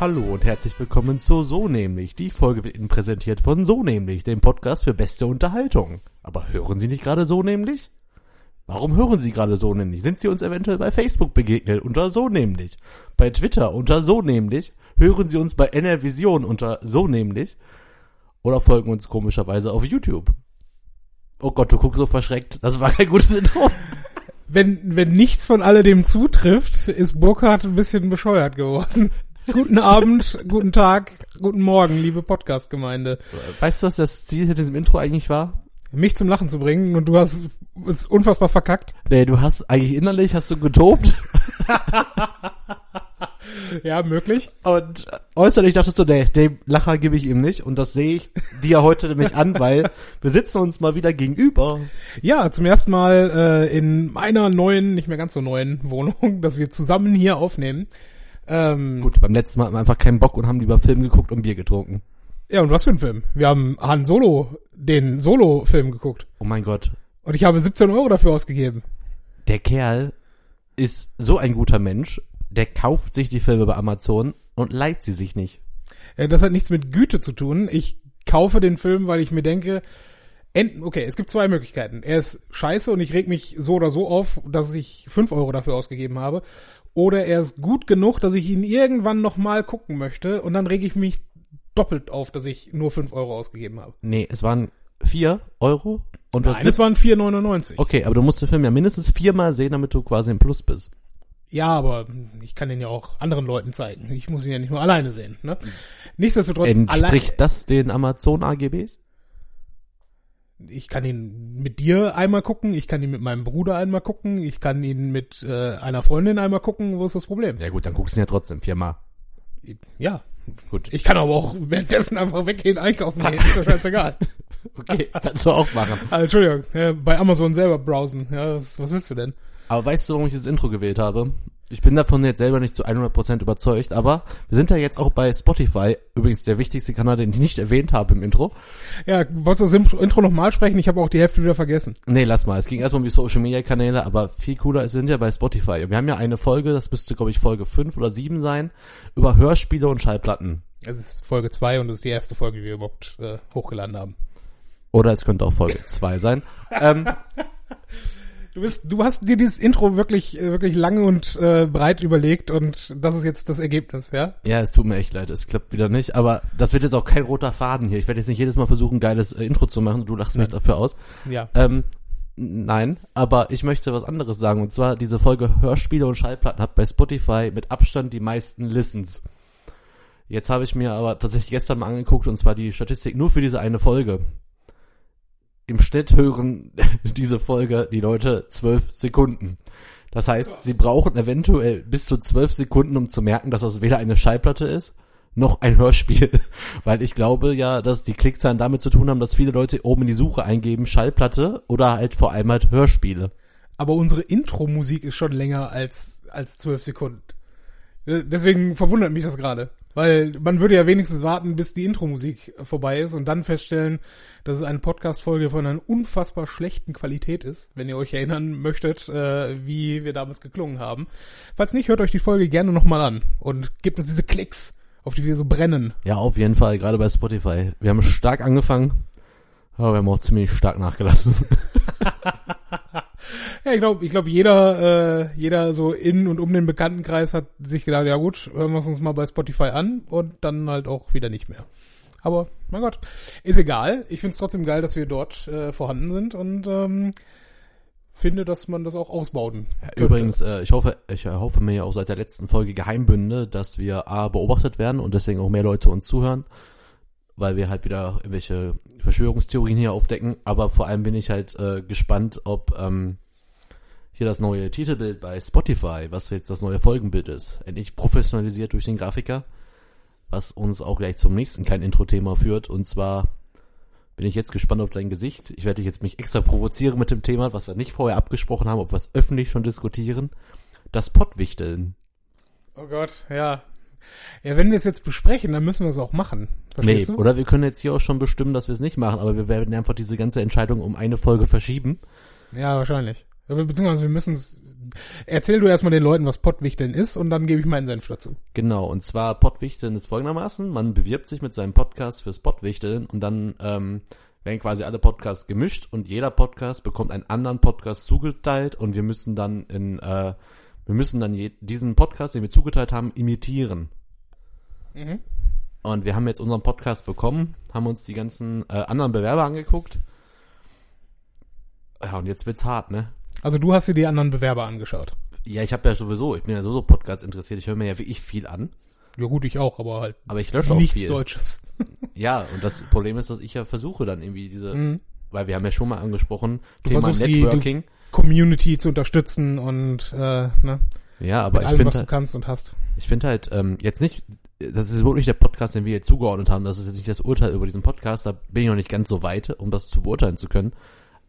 Hallo und herzlich willkommen zu So nämlich. Die Folge wird Ihnen präsentiert von So nämlich, dem Podcast für beste Unterhaltung. Aber hören Sie nicht gerade So nämlich? Warum hören Sie gerade So nämlich? Sind Sie uns eventuell bei Facebook begegnet unter So nämlich? Bei Twitter unter So nämlich? Hören Sie uns bei NR Vision unter So nämlich? Oder folgen uns komischerweise auf YouTube? Oh Gott, du guckst so verschreckt. Das war kein gutes Intro. Wenn, wenn nichts von alledem zutrifft, ist Burkhardt ein bisschen bescheuert geworden. Guten Abend, guten Tag, guten Morgen, liebe Podcast-Gemeinde. Weißt du, was das Ziel hinter diesem Intro eigentlich war? Mich zum Lachen zu bringen und du hast es unfassbar verkackt. Nee, du hast eigentlich innerlich hast du getobt. Ja, möglich. Und äußerlich dachtest du, nee, den Lacher gebe ich ihm nicht. Und das sehe ich dir heute nämlich an, weil wir sitzen uns mal wieder gegenüber. Ja, zum ersten Mal äh, in meiner neuen, nicht mehr ganz so neuen Wohnung, dass wir zusammen hier aufnehmen. Ähm, Gut, beim letzten Mal hatten wir einfach keinen Bock und haben lieber Film geguckt und Bier getrunken. Ja, und was für ein Film? Wir haben Han Solo, den Solo-Film geguckt. Oh mein Gott. Und ich habe 17 Euro dafür ausgegeben. Der Kerl ist so ein guter Mensch, der kauft sich die Filme bei Amazon und leiht sie sich nicht. Äh, Das hat nichts mit Güte zu tun. Ich kaufe den Film, weil ich mir denke, okay, es gibt zwei Möglichkeiten. Er ist scheiße und ich reg mich so oder so auf, dass ich 5 Euro dafür ausgegeben habe. Oder er ist gut genug, dass ich ihn irgendwann nochmal gucken möchte und dann reg ich mich doppelt auf, dass ich nur 5 Euro ausgegeben habe. Nee, es waren vier Euro und du hast Nein, es waren 4,99. Okay, aber du musst den Film ja mindestens viermal sehen, damit du quasi im Plus bist. Ja, aber ich kann den ja auch anderen Leuten zeigen. Ich muss ihn ja nicht nur alleine sehen. Ne? Nichtsdestotrotz, Entspricht das den Amazon AGBs? Ich kann ihn mit dir einmal gucken, ich kann ihn mit meinem Bruder einmal gucken, ich kann ihn mit äh, einer Freundin einmal gucken. Wo ist das Problem? Ja gut, dann guckst du ihn ja trotzdem viermal. Ja, Gut. ich kann aber auch währenddessen einfach weggehen, einkaufen gehen. Ist doch scheißegal. Okay, kannst du auch machen. Ah, Entschuldigung, äh, bei Amazon selber browsen. Ja, was, was willst du denn? Aber weißt du, warum ich das Intro gewählt habe? Ich bin davon jetzt selber nicht zu 100% überzeugt, aber wir sind ja jetzt auch bei Spotify, übrigens der wichtigste Kanal, den ich nicht erwähnt habe im Intro. Ja, wolltest du das Intro- nochmal sprechen? Ich habe auch die Hälfte wieder vergessen. Nee, lass mal. Es ging erstmal um die Social Media Kanäle, aber viel cooler ist, wir sind ja bei Spotify. Wir haben ja eine Folge, das müsste, glaube ich, Folge 5 oder 7 sein, über Hörspiele und Schallplatten. Es ist Folge 2 und das ist die erste Folge, die wir überhaupt äh, hochgeladen haben. Oder es könnte auch Folge 2 sein. ähm, Du bist, du hast dir dieses Intro wirklich, äh, wirklich lange und äh, breit überlegt und das ist jetzt das Ergebnis, ja? ja, es tut mir echt leid, es klappt wieder nicht, aber das wird jetzt auch kein roter Faden hier. Ich werde jetzt nicht jedes Mal versuchen, ein geiles äh, Intro zu machen, du lachst mich Nein. dafür aus. Ja. Ähm, nein, aber ich möchte was anderes sagen. Und zwar diese Folge Hörspiele und Schallplatten hat bei Spotify mit Abstand die meisten Listens. Jetzt habe ich mir aber tatsächlich gestern mal angeguckt und zwar die Statistik nur für diese eine Folge. Im Schnitt hören diese Folge die Leute zwölf Sekunden. Das heißt, sie brauchen eventuell bis zu zwölf Sekunden, um zu merken, dass das weder eine Schallplatte ist, noch ein Hörspiel. Weil ich glaube ja, dass die Klickzahlen damit zu tun haben, dass viele Leute oben in die Suche eingeben, Schallplatte oder halt vor allem halt Hörspiele. Aber unsere Intro-Musik ist schon länger als, als zwölf Sekunden. Deswegen verwundert mich das gerade. Weil man würde ja wenigstens warten, bis die Intro-Musik vorbei ist und dann feststellen, dass es eine Podcast-Folge von einer unfassbar schlechten Qualität ist, wenn ihr euch erinnern möchtet, äh, wie wir damals geklungen haben. Falls nicht, hört euch die Folge gerne nochmal an und gebt uns diese Klicks, auf die wir so brennen. Ja, auf jeden Fall, gerade bei Spotify. Wir haben stark angefangen, aber wir haben auch ziemlich stark nachgelassen. Ja, ich glaube, ich glaube, jeder, äh, jeder so in und um den Bekanntenkreis hat sich gedacht, ja gut, hören wir es uns mal bei Spotify an und dann halt auch wieder nicht mehr. Aber, mein Gott, ist egal. Ich finde es trotzdem geil, dass wir dort äh, vorhanden sind und ähm, finde, dass man das auch ausbauen. könnte. Übrigens, äh, ich hoffe, ich hoffe mir ja auch seit der letzten Folge Geheimbünde, dass wir A beobachtet werden und deswegen auch mehr Leute uns zuhören, weil wir halt wieder irgendwelche Verschwörungstheorien hier aufdecken. Aber vor allem bin ich halt äh, gespannt, ob ähm, hier das neue Titelbild bei Spotify, was jetzt das neue Folgenbild ist, endlich professionalisiert durch den Grafiker, was uns auch gleich zum nächsten kleinen Intro-Thema führt. Und zwar bin ich jetzt gespannt auf dein Gesicht. Ich werde dich jetzt mich extra provozieren mit dem Thema, was wir nicht vorher abgesprochen haben, ob wir es öffentlich schon diskutieren. Das Pottwichteln. Oh Gott, ja. Ja, wenn wir es jetzt besprechen, dann müssen wir es auch machen. Nee, Verstehst du? oder wir können jetzt hier auch schon bestimmen, dass wir es nicht machen, aber wir werden einfach diese ganze Entscheidung um eine Folge verschieben. Ja, wahrscheinlich. Beziehungsweise wir müssen es, erzähl du erstmal den Leuten, was Pottwichteln ist und dann gebe ich meinen Senf dazu. Genau, und zwar Pottwichteln ist folgendermaßen, man bewirbt sich mit seinem Podcast fürs Pottwichteln und dann ähm, werden quasi alle Podcasts gemischt und jeder Podcast bekommt einen anderen Podcast zugeteilt und wir müssen dann in, äh, wir müssen dann je, diesen Podcast, den wir zugeteilt haben, imitieren. Mhm. Und wir haben jetzt unseren Podcast bekommen, haben uns die ganzen äh, anderen Bewerber angeguckt. Ja, und jetzt wird's hart, ne? Also du hast dir die anderen Bewerber angeschaut. Ja, ich habe ja sowieso, ich bin ja sowieso Podcast interessiert, ich höre mir ja wirklich viel an, Ja gut, ich auch, aber halt aber ich lösche auch nichts viel. Deutsches. Ja, und das Problem ist, dass ich ja versuche dann irgendwie diese, Mhm. weil wir haben ja schon mal angesprochen, Du Thema versuchst die- Networking. Community zu unterstützen und äh, ne, ja, aber ich finde was du halt, kannst und hast. ich finde halt ähm, jetzt nicht, das ist wirklich der Podcast, den wir jetzt zugeordnet haben, das ist jetzt nicht das Urteil über diesen Podcast, da bin ich noch nicht ganz so weit, um das zu beurteilen zu können.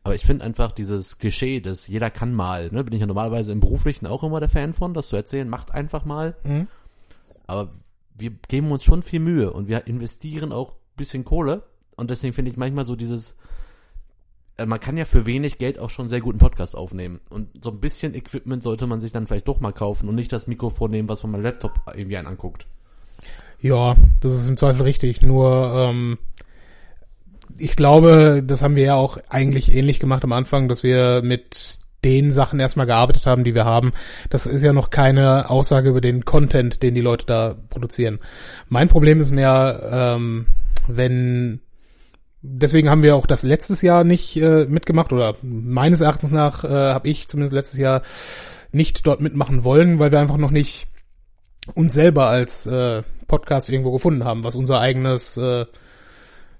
Aber ich finde einfach dieses Klischee, dass jeder kann mal, ne, bin ich ja normalerweise im Beruflichen auch immer der Fan von, das zu erzählen, macht einfach mal. Mhm. Aber wir geben uns schon viel Mühe und wir investieren auch ein bisschen Kohle. Und deswegen finde ich manchmal so dieses, äh, man kann ja für wenig Geld auch schon sehr guten Podcast aufnehmen. Und so ein bisschen Equipment sollte man sich dann vielleicht doch mal kaufen und nicht das Mikrofon nehmen, was man beim Laptop irgendwie einen anguckt. Ja, das ist im Zweifel richtig. Nur ähm, ich glaube, das haben wir ja auch eigentlich ähnlich gemacht am Anfang, dass wir mit den Sachen erstmal gearbeitet haben, die wir haben. Das ist ja noch keine Aussage über den Content, den die Leute da produzieren. Mein Problem ist mehr, ähm, wenn deswegen haben wir auch das letztes Jahr nicht äh, mitgemacht oder meines Erachtens nach äh, habe ich zumindest letztes Jahr nicht dort mitmachen wollen, weil wir einfach noch nicht uns selber als äh, Podcast irgendwo gefunden haben, was unser eigenes, äh,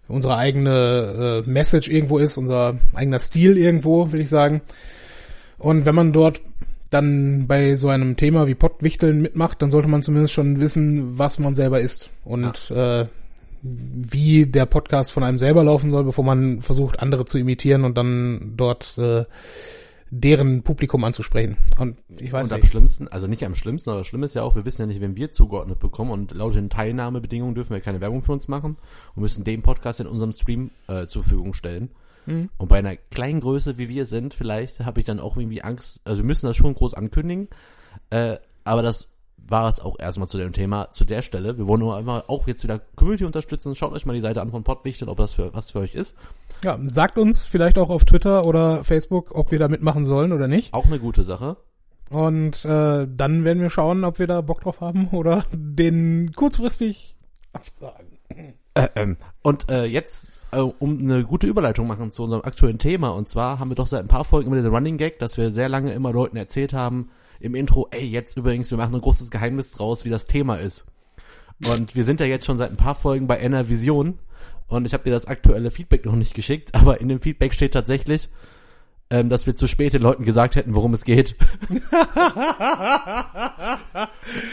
unsere eigene äh, Message irgendwo ist, unser eigener Stil irgendwo, will ich sagen. Und wenn man dort dann bei so einem Thema wie Pottwichteln mitmacht, dann sollte man zumindest schon wissen, was man selber ist und äh, wie der Podcast von einem selber laufen soll, bevor man versucht, andere zu imitieren und dann dort äh, deren Publikum anzusprechen. Und ich weiß und am nicht. schlimmsten, also nicht am schlimmsten, aber das Schlimme ist ja auch, wir wissen ja nicht, wenn wir zugeordnet bekommen und laut den Teilnahmebedingungen dürfen wir keine Werbung für uns machen und müssen den Podcast in unserem Stream äh, zur Verfügung stellen. Mhm. Und bei einer kleinen Größe, wie wir sind, vielleicht habe ich dann auch irgendwie Angst, also wir müssen das schon groß ankündigen, äh, aber das war es auch erstmal zu dem Thema, zu der Stelle. Wir wollen nur einfach auch jetzt wieder Community unterstützen. Schaut euch mal die Seite an von Podwichtel, ob das für was für euch ist. Ja, sagt uns vielleicht auch auf Twitter oder Facebook, ob wir da mitmachen sollen oder nicht. Auch eine gute Sache. Und äh, dann werden wir schauen, ob wir da Bock drauf haben oder den kurzfristig absagen. Äh, ähm, und äh, jetzt, äh, um eine gute Überleitung machen zu unserem aktuellen Thema, und zwar haben wir doch seit ein paar Folgen immer diesen Running Gag, dass wir sehr lange immer Leuten erzählt haben im Intro, ey, jetzt übrigens, wir machen ein großes Geheimnis draus, wie das Thema ist. Und wir sind ja jetzt schon seit ein paar Folgen bei Enner Vision und ich habe dir das aktuelle Feedback noch nicht geschickt, aber in dem Feedback steht tatsächlich, ähm, dass wir zu spät den Leuten gesagt hätten, worum es geht.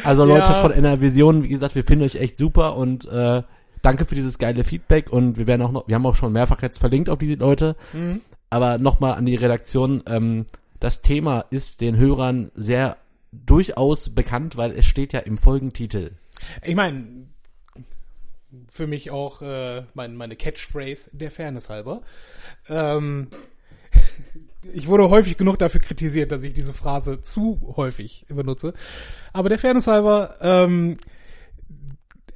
also Leute Ja. von Enner Vision, wie gesagt, wir finden euch echt super und äh, danke für dieses geile Feedback und wir werden auch noch, wir haben auch schon mehrfach jetzt verlinkt auf diese Leute, Mhm. aber nochmal an die Redaktion, ähm, das Thema ist den Hörern sehr durchaus bekannt, weil es steht ja im Folgentitel. Ich meine, für mich auch äh, mein, meine Catchphrase der Fairness halber. Ähm, ich wurde häufig genug dafür kritisiert, dass ich diese Phrase zu häufig benutze. Aber der Fairness halber, ähm,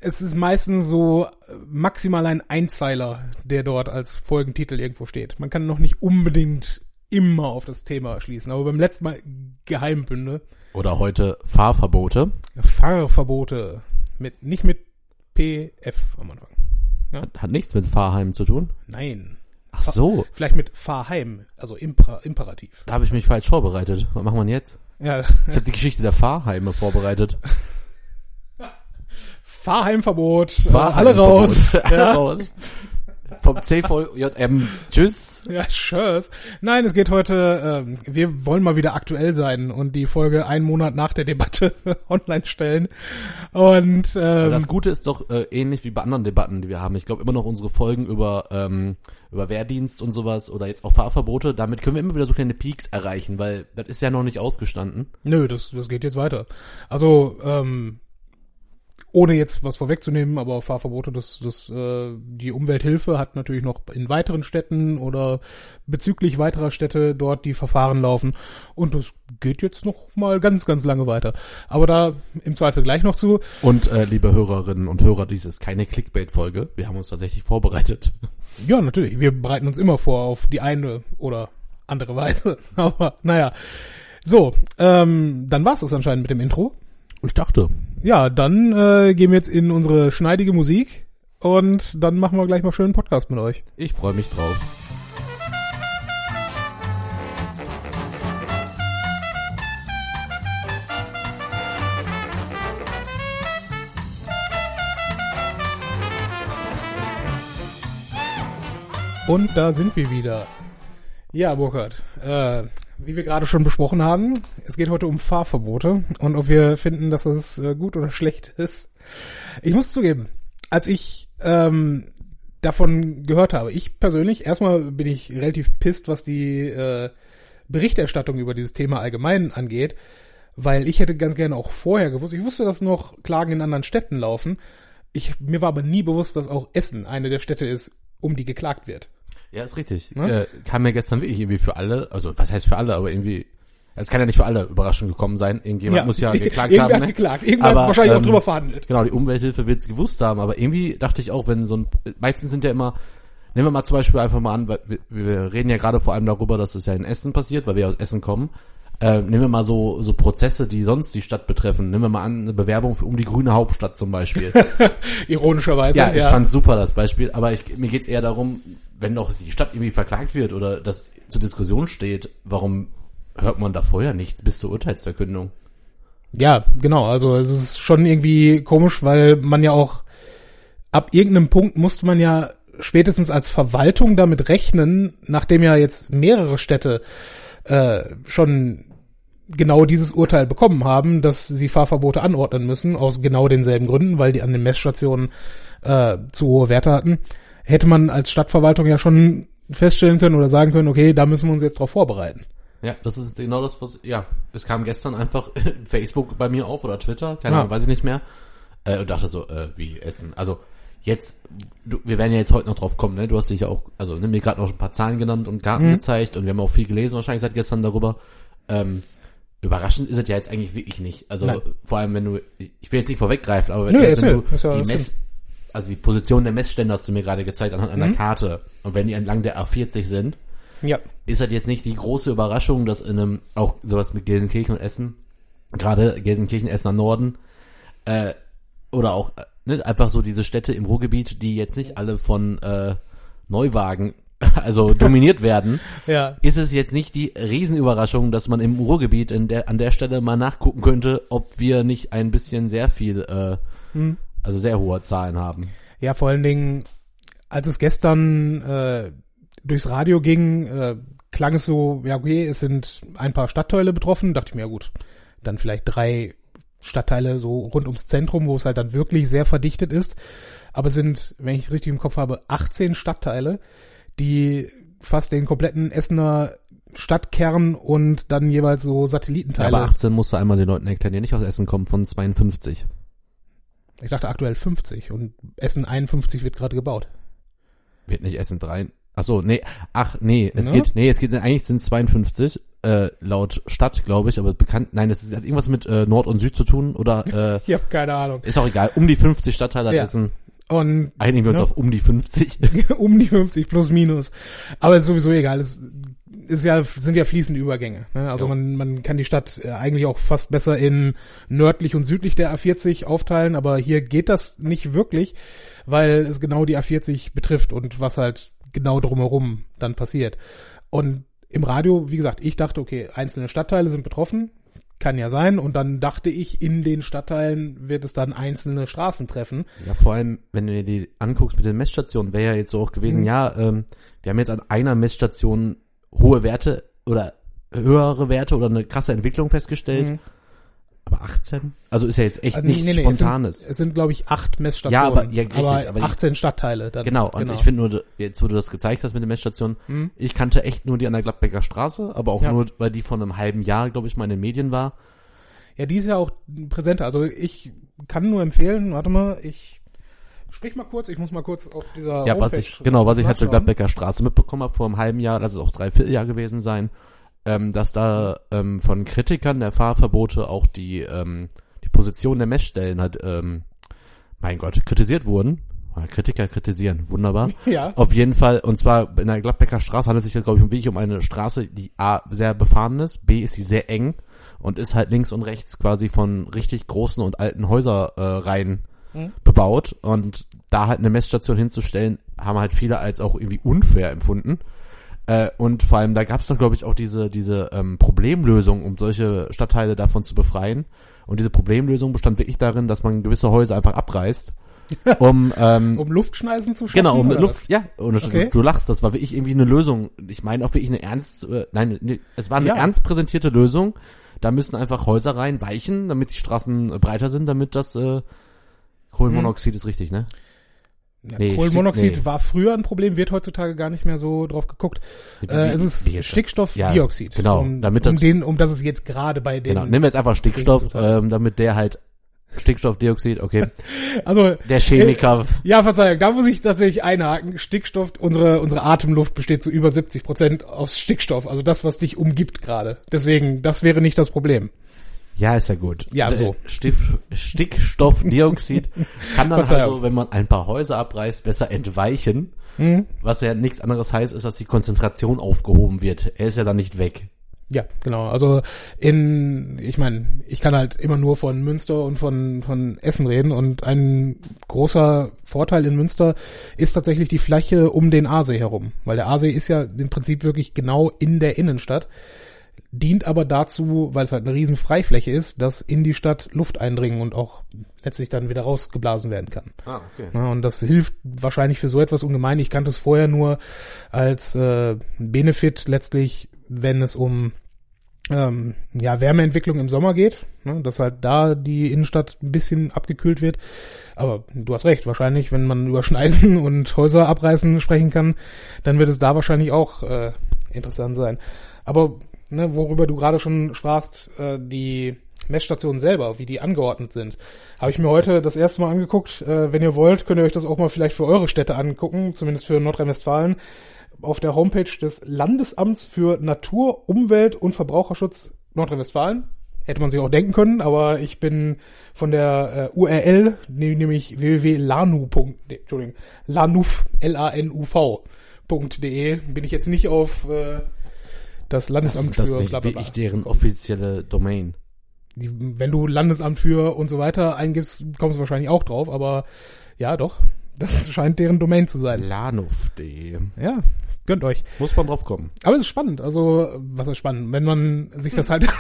es ist meistens so maximal ein Einzeiler, der dort als Folgentitel irgendwo steht. Man kann noch nicht unbedingt immer auf das Thema schließen. Aber beim letzten Mal Geheimbünde, Oder heute Fahrverbote. Fahrverbote mit nicht mit PF am Anfang. Hat, hat nichts mit Fahrheim zu tun. Nein. Ach so, Vielleicht mit Fahrheim, also Imper Imperativ. da habe ich mich falsch vorbereitet. Was machen wir jetzt? Ja, Ich habe die Geschichte der Fahrheime vorbereitet. Fahrheimverbot. Fahrheimverbot. alle raus. Alle ja. raus. Vom CVJM. Tschüss. ja, tschüss. Nein, es geht heute, ähm, wir wollen mal wieder aktuell sein und die Folge einen Monat nach der Debatte online stellen. Und ähm, Das Gute ist doch äh, ähnlich wie bei anderen Debatten, die wir haben. Ich glaube immer noch unsere Folgen über ähm, über Wehrdienst und sowas oder jetzt auch Fahrverbote. Damit können wir immer wieder so kleine Peaks erreichen, weil das ist ja noch nicht ausgestanden. Nö, das, das geht jetzt weiter. Also, ähm, ohne jetzt was vorwegzunehmen, aber Fahrverbote, das, das, äh, die Umwelthilfe hat natürlich noch in weiteren Städten oder bezüglich weiterer Städte dort die Verfahren laufen. Und das geht jetzt noch mal ganz, ganz lange weiter. Aber da im Zweifel gleich noch zu. Und äh, liebe Hörerinnen und Hörer, dies ist keine Clickbait-Folge. Wir haben uns tatsächlich vorbereitet. Ja, natürlich. Wir bereiten uns immer vor auf die eine oder andere Weise. Aber naja. So, ähm, dann war's das anscheinend mit dem Intro. Ich dachte. Ja, dann äh, gehen wir jetzt in unsere schneidige Musik und dann machen wir gleich mal schönen Podcast mit euch. Ich freue mich drauf. Und da sind wir wieder. Ja, Burkhard, äh, wie wir gerade schon besprochen haben, es geht heute um Fahrverbote und ob wir finden, dass das äh, gut oder schlecht ist. Ich muss zugeben, als ich ähm, davon gehört habe, ich persönlich, erstmal bin ich relativ pisst, was die äh, Berichterstattung über dieses Thema allgemein angeht, weil ich hätte ganz gerne auch vorher gewusst, ich wusste, dass noch Klagen in anderen Städten laufen. Ich, mir war aber nie bewusst, dass auch Essen eine der Städte ist, um die geklagt wird. Ja, ist richtig. Ne? Äh, kam mir gestern wirklich irgendwie für alle, also was heißt für alle, aber irgendwie, es kann ja nicht für alle Überraschung gekommen sein. Irgendjemand muss ja geklagt haben. Ne? geklagt. Irgendwer Aber, wahrscheinlich auch ähm, drüber verhandelt. Genau, die Umwelthilfe wird es gewusst haben, aber irgendwie dachte ich auch, wenn so ein, meistens sind ja immer, nehmen wir mal zum Beispiel einfach mal an, weil wir, wir reden ja gerade vor allem darüber, dass es ja in Essen passiert, weil wir aus Essen kommen. Äh, nehmen wir mal so, so Prozesse, die sonst die Stadt betreffen. Nehmen wir mal an, eine Bewerbung für, um die grüne Hauptstadt zum Beispiel. Ironischerweise. ja, ich fand's super, das Beispiel, aber ich, mir geht's eher darum, wenn doch die Stadt irgendwie verklagt wird oder das zur Diskussion steht, warum hört man da vorher nichts bis zur Urteilsverkündung? Ja, genau. Also es ist schon irgendwie komisch, weil man ja auch ab irgendeinem Punkt musste man ja spätestens als Verwaltung damit rechnen, nachdem ja jetzt mehrere Städte äh, schon genau dieses Urteil bekommen haben, dass sie Fahrverbote anordnen müssen, aus genau denselben Gründen, weil die an den Messstationen äh, zu hohe Werte hatten, hätte man als Stadtverwaltung ja schon feststellen können oder sagen können, okay, da müssen wir uns jetzt drauf vorbereiten. Ja, das ist genau das, was, ja, es kam gestern einfach Facebook bei mir auf oder Twitter, keine Ja. Ahnung, weiß ich nicht mehr, äh, und dachte so, äh, wie Essen, also jetzt, du, wir werden ja jetzt heute noch drauf kommen, ne, du hast dich ja auch, also ne, mir gerade noch ein paar Zahlen genannt und Karten Mhm. gezeigt und wir haben auch viel gelesen wahrscheinlich seit gestern darüber, ähm, Überraschend ist es ja jetzt eigentlich wirklich nicht. Also Nein. vor allem, wenn du, ich will jetzt nicht vorweggreifen, aber wenn, Nö, wenn erzähl. du ja die Mess, also die Position der Messstände hast du mir gerade gezeigt anhand einer Mhm. Karte. Und wenn die entlang der A40 sind, Ja. ist halt jetzt nicht die große Überraschung, dass in einem, auch sowas mit Gelsenkirchen und Essen, gerade Gelsenkirchen, Essen am Norden, äh, oder auch, äh, ne, einfach so diese Städte im Ruhrgebiet, die jetzt nicht alle von äh, Neuwagen, also dominiert werden, Ja. ist es jetzt nicht die Riesenüberraschung, dass man im Ruhrgebiet in der, an der Stelle mal nachgucken könnte, ob wir nicht ein bisschen sehr viel, äh, Hm. Also sehr hohe Zahlen haben. Ja, vor allen Dingen, als es gestern äh, durchs Radio ging, äh, klang es so, ja okay, es sind ein paar Stadtteile betroffen, dachte ich mir, ja gut, dann vielleicht drei Stadtteile so rund ums Zentrum, wo es halt dann wirklich sehr verdichtet ist. Aber es sind, wenn ich richtig im Kopf habe, 18 Stadtteile, die fast den kompletten Essener Stadtkern und dann jeweils so Satellitenteile. Aber 18 musst du einmal den Leuten erklären, die nicht aus Essen kommen, von 52. ich dachte aktuell 50 und Essen 51 wird gerade gebaut. Wird nicht Essen 3. Ach so, nee, ach nee, es Ne? geht, nee, es geht, eigentlich sind es 52, äh, laut Stadt, glaube ich, aber bekannt, nein, das ist, hat irgendwas mit äh, Nord und Süd zu tun oder, äh, Ich habe keine Ahnung. ist auch egal, um die 50 Stadtteile Ja. Essen, Und einigen wir uns Ja. auf um die 50. um die 50 plus minus. Aber ist sowieso egal. Es ist ja, sind ja fließende Übergänge. Ne? Also Ja. man, man kann die Stadt äh, eigentlich auch fast besser in nördlich und südlich der A40 aufteilen, aber hier geht das nicht wirklich, weil es genau die A40 betrifft und was halt genau drumherum dann passiert. Und im Radio, wie gesagt, ich dachte, okay, einzelne Stadtteile sind betroffen, kann ja sein. Und dann dachte ich, in den Stadtteilen wird es dann einzelne Straßen treffen. Ja, vor allem, wenn du dir die anguckst mit den Messstationen, wäre ja jetzt so auch gewesen, Mhm. ja, ähm, wir haben jetzt an einer Messstation hohe Werte oder höhere Werte oder eine krasse Entwicklung festgestellt, Mhm. Aber 18? Also ist ja jetzt echt Also, nichts nee, nee, Spontanes. Es sind, es sind glaube ich, acht Messstationen. Ja, aber- ja, richtig, aber, aber die- 18 Stadtteile. Dann, Genau, und ich finde nur, jetzt wo du das gezeigt hast mit den Messstationen, Mhm. ich kannte echt nur die an der Gladbecker Straße, aber auch Ja. nur, weil die vor einem halben Jahr, glaube ich, mal in den Medien war. Ja, die ist ja auch präsenter. Also ich kann nur empfehlen, warte mal, ich sprich mal kurz, ich muss mal kurz auf dieser Ja, was Homepage ich, genau, was ich halt zur. Gladbecker Straße mitbekommen habe vor einem halben Jahr, lass es auch drei Vierteljahr gewesen sein, ähm, dass da ähm, von Kritikern der Fahrverbote auch die, ähm, die Position der Messstellen halt, ähm, mein Gott, kritisiert wurden. Kritiker kritisieren, wunderbar. Ja. Auf jeden Fall, und zwar in der Gladbecker Straße handelt es sich, glaube ich, um wirklich um eine Straße, die A, sehr befahren ist, B, ist sie sehr eng und ist halt links und rechts quasi von richtig großen und alten Häuserreihen äh, Mhm. bebaut und da halt eine Messstation hinzustellen, haben halt viele als auch irgendwie unfair empfunden. Äh, und vor allem, da gab es doch, glaube ich, auch diese, diese ähm, Problemlösung, um solche Stadtteile davon zu befreien. Und diese Problemlösung bestand wirklich darin, dass man gewisse Häuser einfach abreißt, um ähm, Um Luftschneisen zu schaffen? Genau, um Luft, ja, und das- Okay. du, du lachst, das war wirklich irgendwie eine Lösung. Ich meine auch wirklich eine ernst, äh, nein, ne, es war eine Ja. ernst präsentierte Lösung. Da müssen einfach Häuser rein weichen, damit die Straßen breiter sind, damit das äh, Kohlenmonoxid ist richtig, ne? Ja, Nee, Kohlenmonoxid nee. war früher ein Problem, wird heutzutage gar nicht mehr so drauf geguckt. Äh, es ist? Stickstoffdioxid. Ja, genau, Um, damit um das- den, um das es jetzt gerade bei den. Genau, nehmen wir jetzt einfach Stickstoff, ähm, damit der halt Stickstoffdioxid, okay. Also Der Chemiker, Ja, Verzeihung, da muss ich tatsächlich einhaken. Stickstoff, unsere, unsere Atemluft besteht zu über 70 Prozent aus Stickstoff, also das, was dich umgibt gerade. Deswegen, das wäre nicht das Problem. Ja, ist ja gut. Ja, Der so. Stiff, Stickstoffdioxid kann dann also, wenn man ein paar Häuser abreißt, besser entweichen. Hm? Was ja nichts anderes heißt, ist, dass die Konzentration aufgehoben wird. Er ist ja dann nicht weg. Ja, genau. Also in, ich meine, ich kann halt immer nur von Münster und von, von Essen reden und ein großer Vorteil in Münster ist tatsächlich die Fläche um den Aasee herum, weil der Aasee ist ja im Prinzip wirklich genau in der Innenstadt, dient aber dazu, weil es halt eine riesen Freifläche ist, dass in die Stadt Luft eindringen und auch letztlich dann wieder rausgeblasen werden kann. Ah, okay. Ja, und das hilft wahrscheinlich für so etwas ungemein. Ich kannte es vorher nur als äh, Benefit letztlich, wenn es um ähm, ja, Wärmeentwicklung im Sommer geht, ne, dass halt da die Innenstadt ein bisschen abgekühlt wird. Aber du hast recht, wahrscheinlich, wenn man über Schneisen und Häuser abreißen sprechen kann, dann wird es da wahrscheinlich auch äh, interessant sein. Aber ne, worüber du gerade schon sprachst, äh, die Messstationen selber, wie die angeordnet sind, habe ich mir heute das erste Mal angeguckt. Äh, wenn ihr wollt, könnt ihr euch das auch mal vielleicht für eure Städte angucken, zumindest für Nordrhein-Westfalen auf der Homepage des Landesamts für Natur, Umwelt und Verbraucherschutz Nordrhein-Westfalen. Hätte man sich auch denken können, aber ich bin von der äh, URL, ne- nämlich www.lanu. nee, Entschuldigung, lanuf, L-A-N-U-V.de, bin ich jetzt nicht auf äh, das Das, Landesamt das für ist bla, bla. wirklich deren offizielle Domain. Die, wenn du Landesamt für und so weiter eingibst, kommst du wahrscheinlich auch drauf, aber ja, doch. Das scheint deren Domain zu sein. Lanuf.de. Ja, gönnt euch. Muss man drauf kommen. Aber es ist spannend. Also, was ist spannend? Wenn man sich das halt.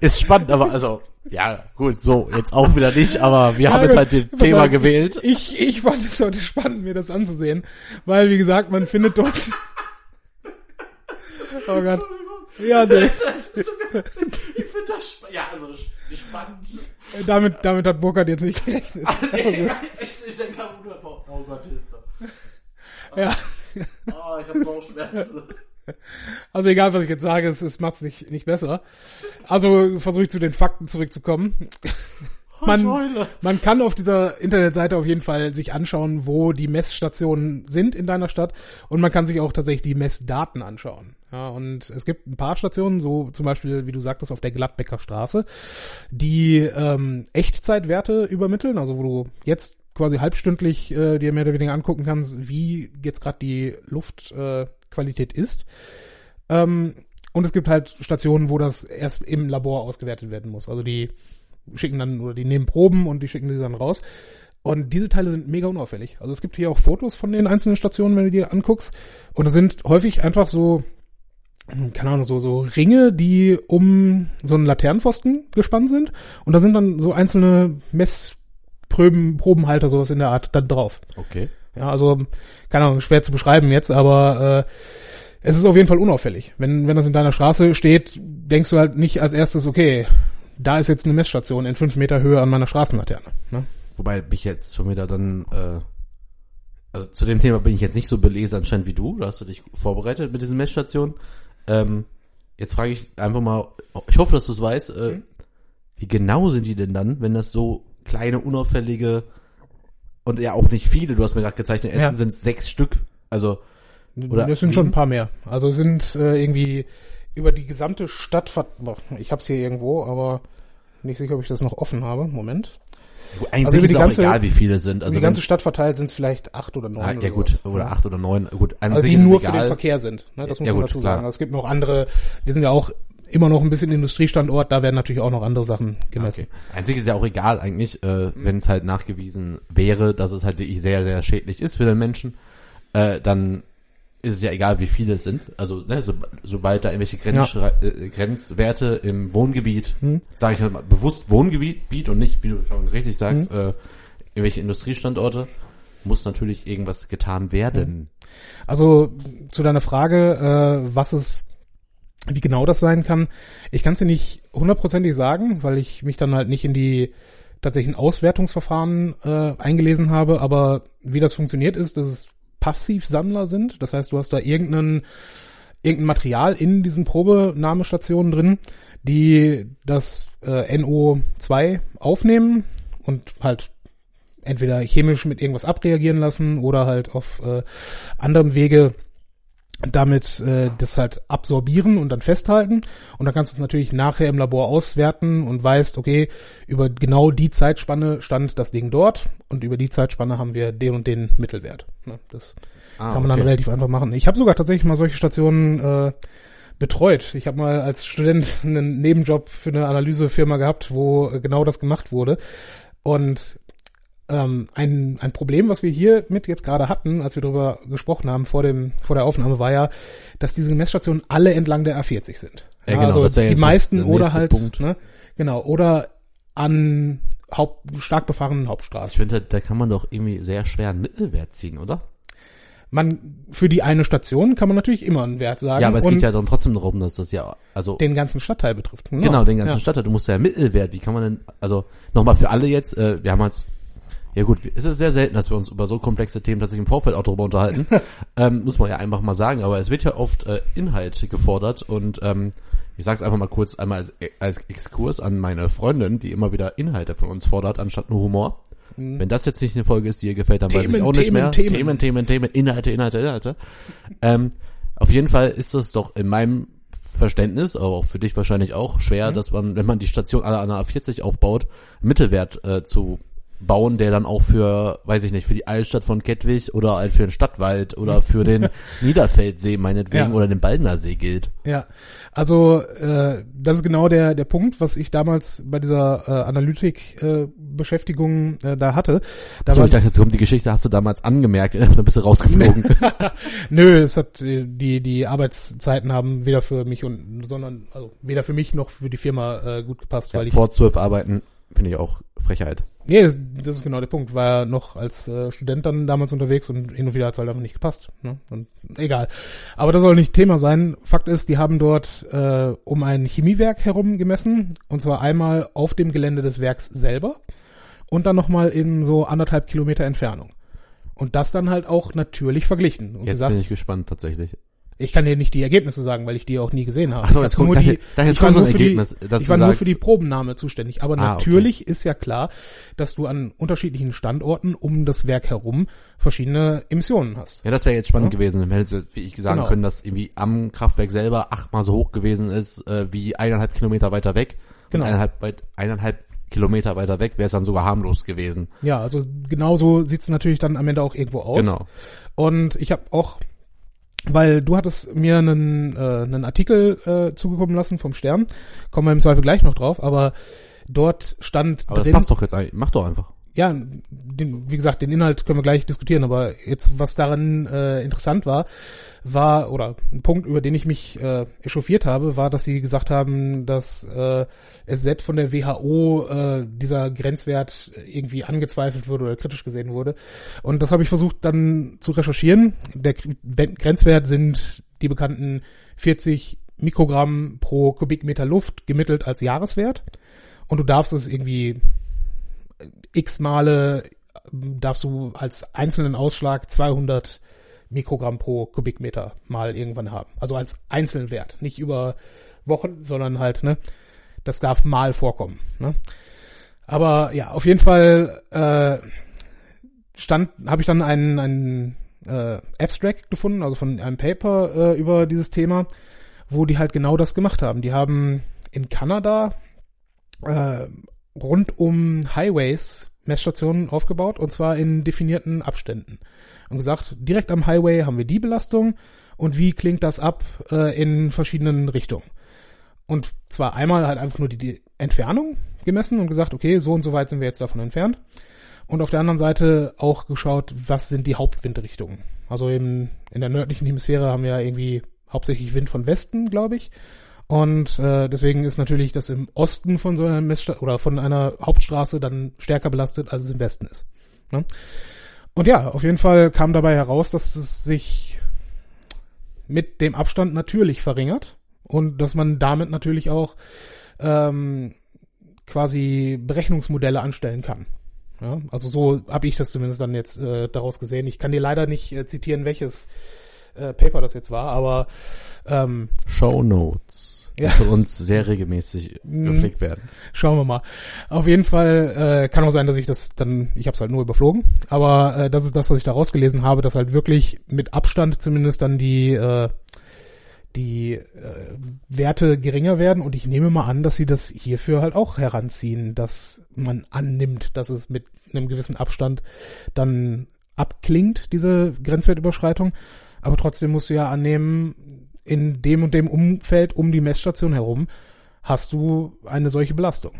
Ist spannend, aber also, ja, gut, so, jetzt auch wieder nicht, aber wir haben Ja, jetzt gut. halt den Thema sag ich? gewählt. Ich, ich fand es heute spannend, mir das anzusehen. Weil, wie gesagt, man findet dort. oh Gott. Ja, nee. Ich finde das, sp- ja, also, spannend. damit, damit hat Burkhardt jetzt nicht gerechnet. ich, ich denke, oh Gott, Hilfe. Ja. Oh, ich habe Bauchschmerzen. Also egal, was ich jetzt sage, es, es macht es nicht, nicht besser. Also versuche ich zu den Fakten zurückzukommen. Man, man kann auf dieser Internetseite auf jeden Fall sich anschauen, wo die Messstationen sind in deiner Stadt und man kann sich auch tatsächlich die Messdaten anschauen. Ja, und es gibt ein paar Stationen, so zum Beispiel, wie du sagtest, auf der Gladbecker Straße, die ähm, Echtzeitwerte übermitteln, also wo du jetzt quasi halbstündlich äh, dir mehr oder weniger angucken kannst, wie jetzt gerade die Luftqualität äh, Qualität ist. Ähm, und es gibt halt Stationen, wo das erst im Labor ausgewertet werden muss. Also die schicken dann oder die nehmen Proben und die schicken die dann raus. Und diese Teile sind mega unauffällig. Also es gibt hier auch Fotos von den einzelnen Stationen, wenn du dir anguckst. Und das sind häufig einfach so, keine Ahnung, so, so Ringe, die um so einen Laternenpfosten gespannt sind. Und da sind dann so einzelne Messproben, Probenhalter, sowas in der Art, dann drauf. Okay. Ja, also, keine Ahnung, schwer zu beschreiben jetzt, aber äh, es ist auf jeden Fall unauffällig. Wenn, wenn das in deiner Straße steht, denkst du halt nicht als erstes, okay, da ist jetzt eine Messstation in fünf Meter Höhe an meiner Straßenlaterne. Ne? Wobei mich jetzt schon wieder dann, äh, also zu dem Thema bin ich jetzt nicht so belesen anscheinend wie du. Da hast du dich vorbereitet mit diesen Messstationen. Ähm, jetzt frage ich einfach mal, ich hoffe, dass du es weißt, äh, Mhm. wie genau sind die denn dann, wenn das so kleine, unauffällige und ja auch nicht viele, du hast mir gerade gezeigt, in Essen Ja. sind sechs Stück, also Oder das sind sieben? schon ein paar mehr. Also es sind äh, irgendwie über die gesamte Stadt, ich hab's hier irgendwo, aber nicht sicher, ob ich das noch offen habe. Moment. eigentlich Also ist auch ganze- egal, wie viele sind. Also die ganze Stadt verteilt sind es vielleicht acht oder neun. ah, oder ja gut, sowas. oder acht oder neun, gut. Also die es nur für den Verkehr sind. Ne? Das muss Ja, man gut, dazu klar. sagen. Also es gibt noch andere, wir sind ja auch immer noch ein bisschen Industriestandort, da werden natürlich auch noch andere Sachen gemessen. Okay. Einzig ist ja auch egal eigentlich, äh, Mhm. wenn es halt nachgewiesen wäre, dass es halt wirklich sehr, sehr schädlich ist für den Menschen, äh, dann ist es ja egal, wie viele es sind. Also ne, so, sobald da irgendwelche Grenz, äh, Grenzwerte im Wohngebiet, Mhm. sage ich halt mal bewusst Wohngebiet und nicht, wie du schon richtig sagst, äh, irgendwelche Industriestandorte, muss natürlich irgendwas getan werden. Also zu deiner Frage, äh, was es, wie genau das sein kann, ich kann es dir nicht hundertprozentig sagen, weil ich mich dann halt nicht in die tatsächlichen Auswertungsverfahren äh, eingelesen habe, aber wie das funktioniert ist, dass es Passivsammler sind. Das heißt, du hast da irgendeinen irgendein Material in diesen Probenahmestationen drin, die das äh, NO2 aufnehmen und halt entweder chemisch mit irgendwas abreagieren lassen oder halt auf äh, anderem Wege damit äh, das halt absorbieren und dann festhalten. Und dann kannst du es natürlich nachher im Labor auswerten und weißt, okay, über genau die Zeitspanne stand das Ding dort und über die Zeitspanne haben wir den und den Mittelwert. Ne, das Ah, kann man dann okay. relativ einfach machen. Ich habe sogar tatsächlich mal solche Stationen äh, betreut. Ich habe mal als Student einen Nebenjob für eine Analysefirma gehabt, wo äh, genau das gemacht wurde. Und ähm, ein, ein Problem, was wir hier mit jetzt gerade hatten, als wir darüber gesprochen haben vor dem vor der Aufnahme, war ja, dass diese Messstationen alle entlang der A40 sind. Ja, genau, also die meisten der oder halt, Punkt. ne, genau, oder an Haupt, stark befahrenen Ich Hauptstraßen. finde, da kann man doch irgendwie sehr schwer einen Mittelwert ziehen, oder? Man für die eine Station kann man natürlich immer einen Wert sagen Ja, aber es geht ja dann trotzdem darum, dass das ja, also den ganzen Stadtteil betrifft. Genau, den ganzen ja. Stadtteil. Du musst ja Mittelwert. Wie kann man denn, also nochmal für alle jetzt, äh, wir haben halt, ja gut, es ist sehr selten, dass wir uns über so komplexe Themen tatsächlich im Vorfeld auch darüber unterhalten. ähm, muss man ja einfach mal sagen. Aber es wird ja oft äh, Inhalt gefordert und ähm, ich sag's einfach mal kurz einmal als, als Exkurs an meine Freundin, die immer wieder Inhalte von uns fordert, anstatt nur Humor. Wenn das jetzt nicht eine Folge ist, die ihr gefällt, dann weiß ich Mhm. Themen, auch nicht Themen, mehr. Themen. Themen, Themen, Themen, Inhalte, Inhalte, Inhalte. ähm, auf jeden Fall ist es doch in meinem Verständnis, aber auch für dich wahrscheinlich auch schwer, Mhm. dass man, wenn man die Station an der A40 aufbaut, Mittelwert äh, zu bauen, der dann auch für, weiß ich nicht, für die Altstadt von Kettwig oder halt für den Stadtwald oder für den Niederfeldsee meinetwegen Ja. oder den Baldner See gilt. Ja, also äh, das ist genau der der Punkt, was ich damals bei dieser äh, Analytik-Beschäftigung äh, da hatte. Da So, ich dachte, jetzt kommt die Geschichte, hast du damals angemerkt, dann bist du rausgeflogen. nö, es hat äh, die die Arbeitszeiten haben weder für mich und sondern also weder für mich noch für die Firma äh, gut gepasst, weil ja, ich vor zwölf arbeiten finde ich auch Frechheit. Nee, das, das ist genau der Punkt. War ja noch als äh, Student dann damals unterwegs und hin und wieder hat es halt einfach nicht gepasst. Ne? Und egal. Aber das soll nicht Thema sein. Fakt ist, die haben dort äh, um ein Chemiewerk herum gemessen. Und zwar einmal auf dem Gelände des Werks selber und dann nochmal in so anderthalb Kilometer Entfernung. Und das dann halt auch natürlich verglichen. Und Jetzt gesagt, bin ich gespannt tatsächlich. Ich kann dir nicht die Ergebnisse sagen, weil ich die auch nie gesehen habe. Ach so, Ich jetzt kommt- nur das- die- das jetzt kommt so ein nur für die- Ergebnis, Ich war nur sagst- für die Probennahme zuständig. Aber Ah, okay. natürlich ist ja klar, dass du an unterschiedlichen Standorten um das Werk herum verschiedene Emissionen hast. Ja, das wäre jetzt spannend Ja. gewesen. Dann wie ich sagen Genau. können, dass irgendwie am Kraftwerk selber achtmal so hoch gewesen ist, äh, wie eineinhalb Kilometer weiter weg. Genau. Eineinhalb, weit, eineinhalb Kilometer weiter weg wäre es dann sogar harmlos gewesen. Ja, also genauso sieht's natürlich dann am Ende auch irgendwo aus. Genau. Und ich habe auch, weil du hattest mir einen, äh, einen Artikel äh, zugekommen lassen vom Stern, kommen wir im Zweifel gleich noch drauf, aber dort stand Aber drin, das passt doch jetzt. Mach doch einfach. Ja, den, wie gesagt, den Inhalt können wir gleich diskutieren, aber jetzt, was daran äh, interessant war, war, oder ein Punkt, über den ich mich äh, echauffiert habe, war, dass sie gesagt haben, dass äh, es selbst von der WHO äh, dieser Grenzwert irgendwie angezweifelt wurde oder kritisch gesehen wurde. Und das habe ich versucht dann zu recherchieren. Der Grenzwert sind die bekannten 40 Mikrogramm pro Kubikmeter Luft gemittelt als Jahreswert. Und du darfst es irgendwie x Male ähm, darfst du als einzelnen Ausschlag 200 Mikrogramm pro Kubikmeter mal irgendwann haben. Also als einzelnen Wert. Nicht über Wochen, sondern halt, ne, das darf mal vorkommen. Ne? Aber ja, auf jeden Fall äh, stand, habe ich dann einen, einen äh, Abstract gefunden, also von einem Paper äh, über dieses Thema, wo die halt genau das gemacht haben. Die haben in Kanada äh, rund um Highways Messstationen aufgebaut und zwar in definierten Abständen. Und gesagt, direkt am Highway haben wir die Belastung und wie klingt das ab äh, in verschiedenen Richtungen. Und zwar einmal halt einfach nur die, die Entfernung gemessen und gesagt, okay, so und so weit sind wir jetzt davon entfernt. Und auf der anderen Seite auch geschaut, was sind die Hauptwindrichtungen. Also in, in der nördlichen Hemisphäre haben wir ja irgendwie hauptsächlich Wind von Westen, glaube ich. Und äh, deswegen ist natürlich das im Osten von so einer Messstraße oder von einer Hauptstraße dann stärker belastet, als es im Westen ist. Ne? Und ja, auf jeden Fall kam dabei heraus, dass es sich mit dem Abstand natürlich verringert und dass man damit natürlich auch ähm, quasi Berechnungsmodelle anstellen kann. Ja, also so habe ich das zumindest dann jetzt äh, daraus gesehen. Ich kann dir leider nicht äh, zitieren, welches äh, Paper das jetzt war, aber ähm, Show Notes. Ja. Die von uns sehr regelmäßig gepflegt werden. Schauen wir mal. Auf jeden Fall äh, kann auch sein, dass ich das dann, ich habe es halt nur überflogen, aber äh, das ist das, was ich da rausgelesen habe, dass halt wirklich mit Abstand zumindest dann die äh, die äh, Werte geringer werden und ich nehme mal an, dass sie das hierfür halt auch heranziehen, dass man annimmt, dass es mit einem gewissen Abstand dann abklingt, diese Grenzwertüberschreitung. Aber trotzdem musst du ja annehmen, in dem und dem Umfeld um die Messstation herum hast du eine solche Belastung.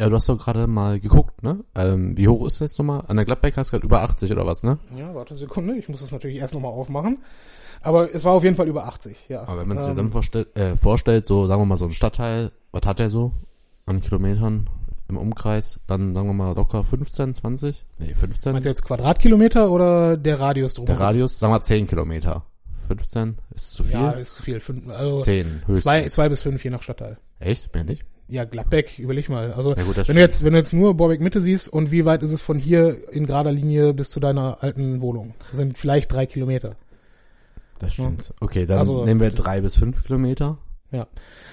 Ja, du hast doch gerade mal geguckt, ne? Ähm, wie hoch ist das jetzt nochmal? An der Gladbeck hast du gerade über 80 oder was, ne? Ja, warte eine Sekunde, ich muss es natürlich erst nochmal aufmachen. Aber es war auf jeden Fall über 80, ja. Aber wenn man sich Ähm, dann vorstellt, äh, vorstellt, so sagen wir mal so ein Stadtteil, was hat der so an Kilometern im Umkreis? Dann sagen wir mal locker 15, 20? Nee, 15. Meinst du jetzt Quadratkilometer oder der Radius drum? Der Radius, sagen wir 10 Kilometer. 15? Ist zu viel? Ja, ist zu viel. Fünf, also 10 höchstens. zwei, zwei bis fünf je nach Stadtteil. Echt? Mehr nicht? Ja, Gladbeck, überleg mal. Also Ja gut, wenn du jetzt, wenn du jetzt nur Borbeck Mitte siehst und wie weit ist es von hier in gerader Linie bis zu deiner alten Wohnung? Das sind vielleicht drei Kilometer. Das stimmt. Okay, dann Also- nehmen wir drei bis fünf Kilometer. Ja.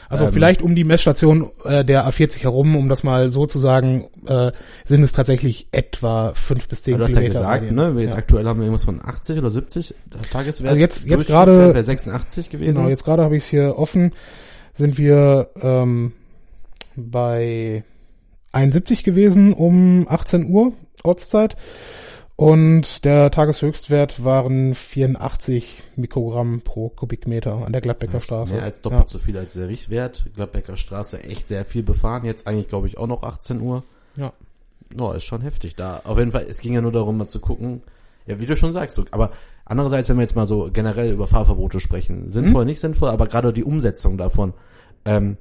Also Ähm, vielleicht um die Messstation äh, der A40 herum, um das mal so zu sagen, äh, sind es tatsächlich etwa fünf bis zehn Aber du hast ja Kilometer. gesagt, ne? Wir jetzt ja. aktuell haben wir irgendwas von 80 oder 70 Tageswert. Also jetzt- jetzt gerade- wäre 86 gewesen. Genau, jetzt gerade habe ich es hier offen. Sind wir ähm, bei 71 gewesen um 18 Uhr Ortszeit. Und der Tageshöchstwert waren 84 Mikrogramm pro Kubikmeter an der Gladbecker Straße. Mehr als doppelt so viel als der Richtwert. Gladbecker Straße echt sehr viel befahren. Jetzt eigentlich, glaube ich, auch noch 18 Uhr. Ja. Ja, ist schon heftig da. Auf jeden Fall, es ging ja nur darum, mal zu gucken, ja, wie du schon sagst, aber andererseits, wenn wir jetzt mal so generell über Fahrverbote sprechen, sinnvoll, nicht sinnvoll, aber gerade die Umsetzung davon, ähm,